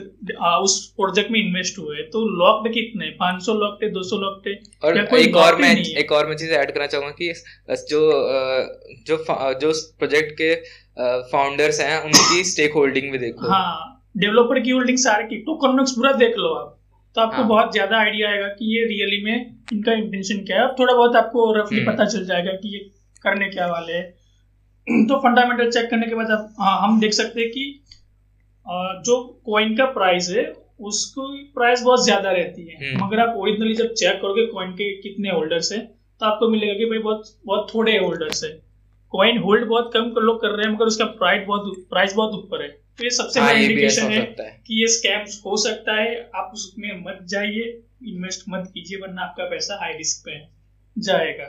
Speaker 3: उस प्रोजेक्ट में इन्वेस्ट हुए तो लॉक्ड कितने? पाँच सौ लॉक्ड है दो सौ लॉक्ड है?
Speaker 1: और एक और मैं एक और मैं चीज़ ऐड करना चाहूँगा कि जो जो जो प्रोजेक्ट के फाउंडर्स हैं उनकी स्टेक होल्डिंग भी देखो।
Speaker 3: हाँ डेवलपर की होल्डिंग सारे की टोकनॉमिक्स पूरा देख लो आप। तो आपको हाँ. बहुत ज़्यादा आइडिया आएगा कि ये रियली में इनका इंटेंशन क्या है। थोड़ा बहुत आपको रफली हम्म। पता चल जाएगा कि ये करने क्या वाले हैं। तो फंडामेंटल चेक करने के बाद आप हाँ, हम देख सकते हैं कि जो कॉइन का प्राइस है उसको प्राइस बहुत ज़्यादा रहती है। हम्म। मगर आप ओरिजिनली जब चेक करोगे कॉइन के कितने होल्डर्स है तो आपको मिलेगा कि भाई बहुत बहुत थोड़े होल्डर्स है। कॉइन होल्ड बहुत कम लोग कर रहे हैं मगर उसका प्राइस बहुत प्राइस बहुत ऊपर है। तो ये सबसे हाँ, बड़ा इंडिकेशन है, कि ये स्कैम्स हो सकता है। आप उसमें मत जाइए इन्वेस्ट मत कीजिए वरना आपका पैसा हाई रिस्क पे जाएगा।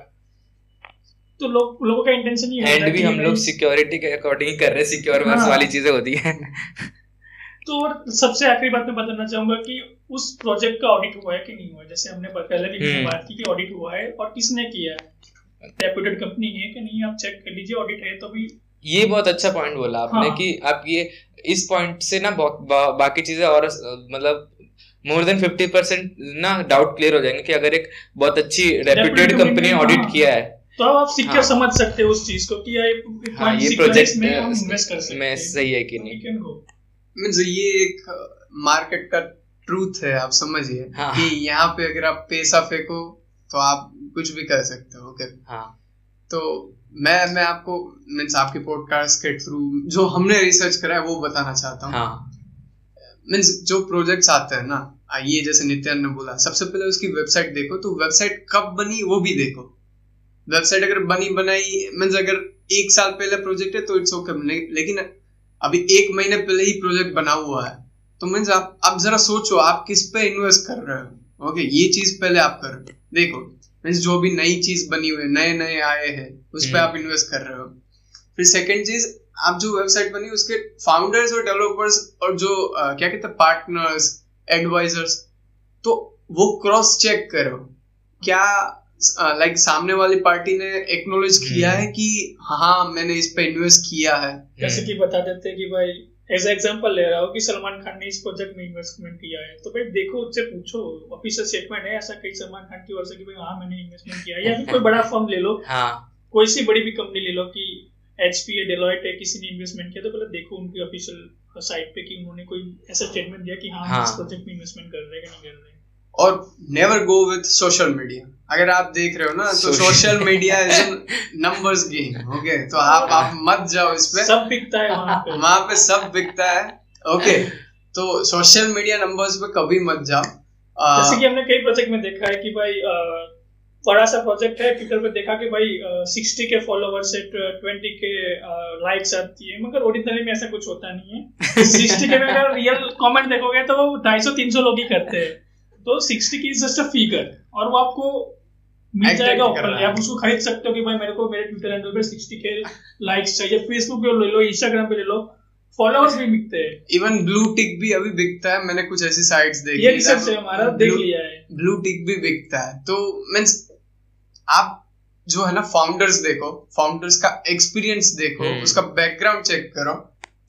Speaker 3: तो लोग लोगों का इंटेंशन ये
Speaker 1: होता है भी हम लोग सिक्योरिटी के अकॉर्डिंग कर रहे हैं। सिक्योर वर्स हाँ, वाली चीज़ें होती है।
Speaker 3: तो और सबसे आखिरी बात मैं बताना चाहूँगा कि उस प्रोजेक्ट का ऑडिट हुआ है कि नहीं हुआ जैसे हमने पहले भी हम्म। बात की कि ऑडिट हुआ है और किसने किया है? रेप्यूटेड कंपनी है कि नहीं? आप चेक कर लीजिए ऑडिट है तो भी।
Speaker 1: ये बहुत अच्छा पॉइंट बोला आपने हाँ. कि आप ये इस पॉइंट से ना बा, बाकी चीज़ें और मतलब more than fifty percent no doubt clear हो जाएँगे कि अगर एक बहुत अच्छी रेप्यूटेड कंपनी ऑडिट किया है।
Speaker 3: तो अब आप सिक्योर हाँ, समझ सकते हो उस चीज़ को कि ये हाँ, ये प्रोजेक्ट में
Speaker 1: में सही है कि नहीं?
Speaker 2: मींस ये एक मार्केट का ट्रूथ है आप समझिए। हाँ, कि यहाँ पे अगर आप पैसा फेंको तो आप कुछ भी कर सकते हो ओके हाँ। तो मैं मैं आपको मीन्स आपके पॉडकास्ट के थ्रू जो हमने रिसर्च करा है वो बताना चाहता हूँ। हाँ. मीन्स जो प्रोजेक्ट्स आते हैं ना ये जैसे नित्यान ने बोला सबसे पहले उसकी वेबसाइट देखो तो वेबसाइट कब बनी वो भी देखो। वेबसाइट अगर बनी बनाई मीन्स अगर एक साल पहले प्रोजेक्ट है तो इट्स ओके लेकिन अभी एक महीने पहले ही प्रोजेक्ट बना हुआ है। तो मीन्स आप आप जरा सोचो आप किस पे इन्वेस्ट कर रहे हो? ओके ये चीज़ पहले आप कर। देखो मीन्स जो भी नई चीज़ बनी हुई है नए नए आए हैं उस पर हम्म। आप इन्वेस्ट कर रहे हो। फिर सेकेंड चीज़ आप जो वेबसाइट बनी उसके फाउंडर्स और डेवलपर्स और जो आ, क्या कहते हैं पार्टनर्स एडवाइजर्स तो वो क्रॉस चेक करो। क्या लाइक सामने वाली पार्टी ने एक्नोलेज किया हम्म। है कि हाँ मैंने इस पे इन्वेस्ट किया है।
Speaker 3: जैसे कि बता देते हैं कि भाई एज एग्ज़ाम्पल ले रहा हो कि सलमान खान ने इस प्रोजेक्ट में इन्वेस्टमेंट किया है। तो भाई देखो उससे पूछो। ऑफिशियल स्टेटमेंट है ऐसा कई सलमान खान की ओर से कि भाई हाँ मैंने इन्वेस्टमेंट किया है। या फिर कोई बड़ा फर्म ले लो। हाँ। कोई सी बड़ी भी कंपनी ले लो कि एच पी डेलॉइट है किसी ने इन्वेस्टमेंट किया तो पहले देखो उनकी ऑफिशियल साइट पे कि उन्होंने कोई ऐसा स्टेटमेंट दिया कि हाँ, हाँ. इस प्रोजेक्ट में इन्वेस्टमेंट कर रहे हैं कि नहीं कर रहे हैं।
Speaker 2: और never go with social media अगर आप देख रहे हो ना तो social media is numbers game okay तो आप आप मत जाओ इस पे।
Speaker 3: सब बिकता है वहाँ पे।
Speaker 2: वहाँ पे सब बिकता है ओके तो सोशल मीडिया नंबर्स पे कभी मत जाओ।
Speaker 3: जैसे कि हमने कई प्रोजेक्ट में देखा है कि भाई बड़ा सा प्रोजेक्ट है ट्विटर पे देखा कि भाई सिक्सटी के फॉलोवर्स से ट्वेंटी के लाइक्स आती है मगर ओरिजिनली में ऐसा कुछ होता नहीं है। (laughs) सिक्सटी के में अगर रियल कमेंट देखोगे तो वो ढाई सौ तीन सौ लोग ही करते हैं। तो सिक्सटी की जस्ट अ फिगर और वो आपको मिल जाएगा ओपनली आप उसको खरीद सकते हो कि भाई मेरे को मेरे ट्विटर हैंडल पे सिक्सटी के लाइक्स चाहिए फेसबुक पे ले लो इंस्टाग्राम पे ले लो फॉलोअर्स भी मिलते हैं।
Speaker 2: इवन ब्लू टिक भी अभी बिकता है मैंने कुछ ऐसी साइट्स देखी
Speaker 3: ये रिसर्च है हमारा देख लिया है।
Speaker 2: ब्लू टिक भी बिकता है। तो मीन्स आप जो है ना फाउंडर्स देखो फाउंडर्स का एक्सपीरियंस देखो
Speaker 1: हम्म।
Speaker 2: उसका बैकग्राउंड चेक करो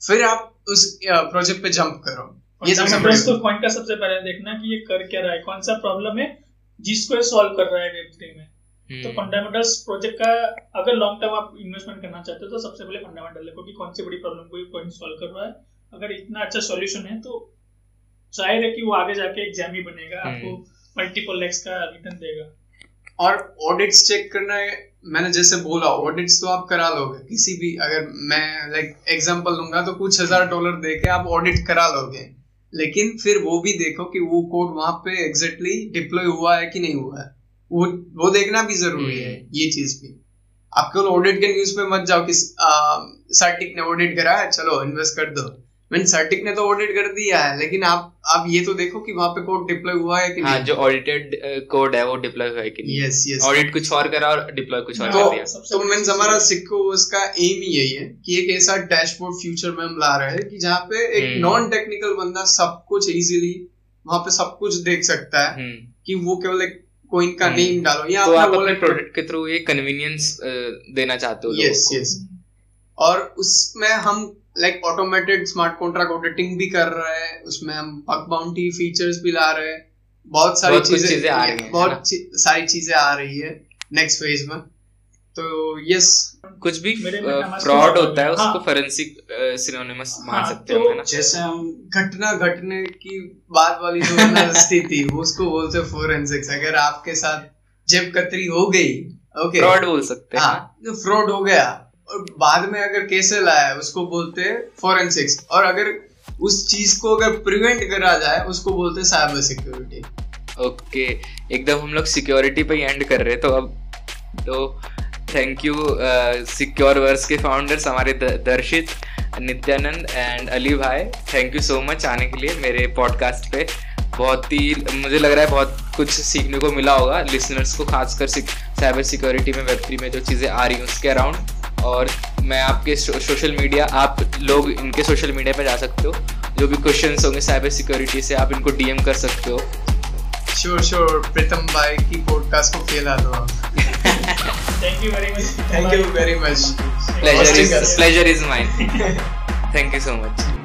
Speaker 2: फिर आप उस प्रोजेक्ट पे जंप करो। ये सबसे बड़ी
Speaker 3: तो पॉइंट का सबसे पहले देखना कि ये कर क्या रहा है। कौन सा प्रॉब्लम है जिसको ये सॉल्व कर रहा है वेब थ्री में?
Speaker 1: हम्म।
Speaker 3: तो फंडामेंटल्स प्रोजेक्ट का अगर लॉन्ग टर्म आप इन्वेस्टमेंट करना चाहते हो तो सबसे पहले फंडामेंटल देखो कि कौन सी बड़ी प्रॉब्लम को कौन सॉल्व कर रहा है। अगर इतना अच्छा सॉल्यूशन है तो ज़ाहिर है कि वो आगे जाके एग्ज़ाम ही बनेगा आपको मल्टीपल लैक्स का रिटर्न देगा।
Speaker 2: और ऑडिट्स चेक करना है मैंने जैसे बोला ऑडिट्स तो आप करा लोगे। किसी भी अगर मैं लाइक एग्जांपल लूँगा तो कुछ हज़ार डॉलर दे के आप ऑडिट करा लोगे। लेकिन फिर वो भी देखो कि वो कोड वहाँ पे एग्जैक्टली exactly डिप्लॉय हुआ है कि नहीं हुआ है। वो वो देखना भी ज़रूरी है ये चीज़ भी। आप केवल ऑडिट के न्यूज़ पे मत जाओ कि आ, ने ऑडिट करा है चलो इन्वेस्ट कर दो। मीन सर्टिक ने तो ऑडिट कर दिया है लेकिन आप आप ये तो देखो कि वहाँ पे कोड डिप्लॉय हुआ है कि
Speaker 1: हाँ
Speaker 2: नहीं।
Speaker 1: जो ऑडिटेड कोड है वो डिप्लॉय हुआ है कि नहीं।
Speaker 2: यस यस
Speaker 1: ऑडिट कुछ और करा और डिप्लॉय कुछ और
Speaker 2: तो
Speaker 1: कर दिया।
Speaker 2: तो
Speaker 3: बड़ी
Speaker 2: हमारा सिक्को उसका एम ही यही है कि एक ऐसा डैशबोर्ड फ्यूचर में हम ला रहे हैं कि जहाँ पे एक
Speaker 1: हम्म।
Speaker 2: नॉन टेक्निकल बंदा सब कुछ इजीली वहाँ पे सब कुछ देख सकता है
Speaker 1: हम्म।
Speaker 2: कि वो केवल एक कोइन का
Speaker 1: हम्म।
Speaker 2: नेम डालो। या
Speaker 1: तो आप अपने प्रोडक्ट के थ्रू ये कन्वीनियंस देना चाहते हो
Speaker 2: यस यस और उसमें हम like automated smart contract auditing भी कर रहे हैं उसमें हम बग बाउंटी फीचर्स भी ला रहे हैं। बहुत सारी चीज़ें
Speaker 1: चीज़ें आ रही हैं, है
Speaker 2: बहुत सारी चीज़ें आ रही है नेक्स्ट फ़ेज़ में। तो यस
Speaker 1: कुछ भी फ्रॉड होता है उसको
Speaker 3: हाँ।
Speaker 1: फोरेंसिक सिनोनिमस मान
Speaker 3: हाँ,
Speaker 1: सकते हैं
Speaker 3: तो-
Speaker 1: ना?
Speaker 4: जैसे हम
Speaker 2: घटना घटने की बात वाली जो (laughs) स्थिति उसको बोलते हैं फोरेंसिक्स अगर आपके साथ जेब कतरी हो गई ओके
Speaker 1: फ्रॉड बोल सकते हैं
Speaker 2: हाँ फ्रॉड हो गया। और बाद में अगर कैसे लाया उसको बोलते हैं फोरेंसिक्स और अगर उस चीज़ को अगर प्रिवेंट करा जाए, उसको बोलते हैं साइबर सिक्योरिटी
Speaker 1: ओके, एकदम हम लोग सिक्योरिटी पे एंड कर रहे तो अब तो थैंक यू सिक्योर वर्स के फाउंडर्स हमारे दर्शित नित्यानंद एंड अली भाई थैंक यू सो मच आने के लिए मेरे पॉडकास्ट पे। बहुत ही, मुझे लग रहा है बहुत कुछ सीखने को मिला होगा लिसनर्स को खासकर साइबर सिक्योरिटी में वेब थ्री में जो चीज़ें आ रही हैं, उसके अराउंड और मैं आपके सोशल मीडिया आप लोग इनके सोशल मीडिया पर जा सकते हो। जो भी क्वेश्चन होंगे साइबर सिक्योरिटी से आप इनको डीएम कर सकते हो।
Speaker 2: श्योर श्योर प्रीतम भाई की पॉडकास्ट को फैला दो
Speaker 3: thank you very much
Speaker 2: thank you very much
Speaker 1: pleasure is
Speaker 2: pleasure is
Speaker 1: mine thank you so you so much.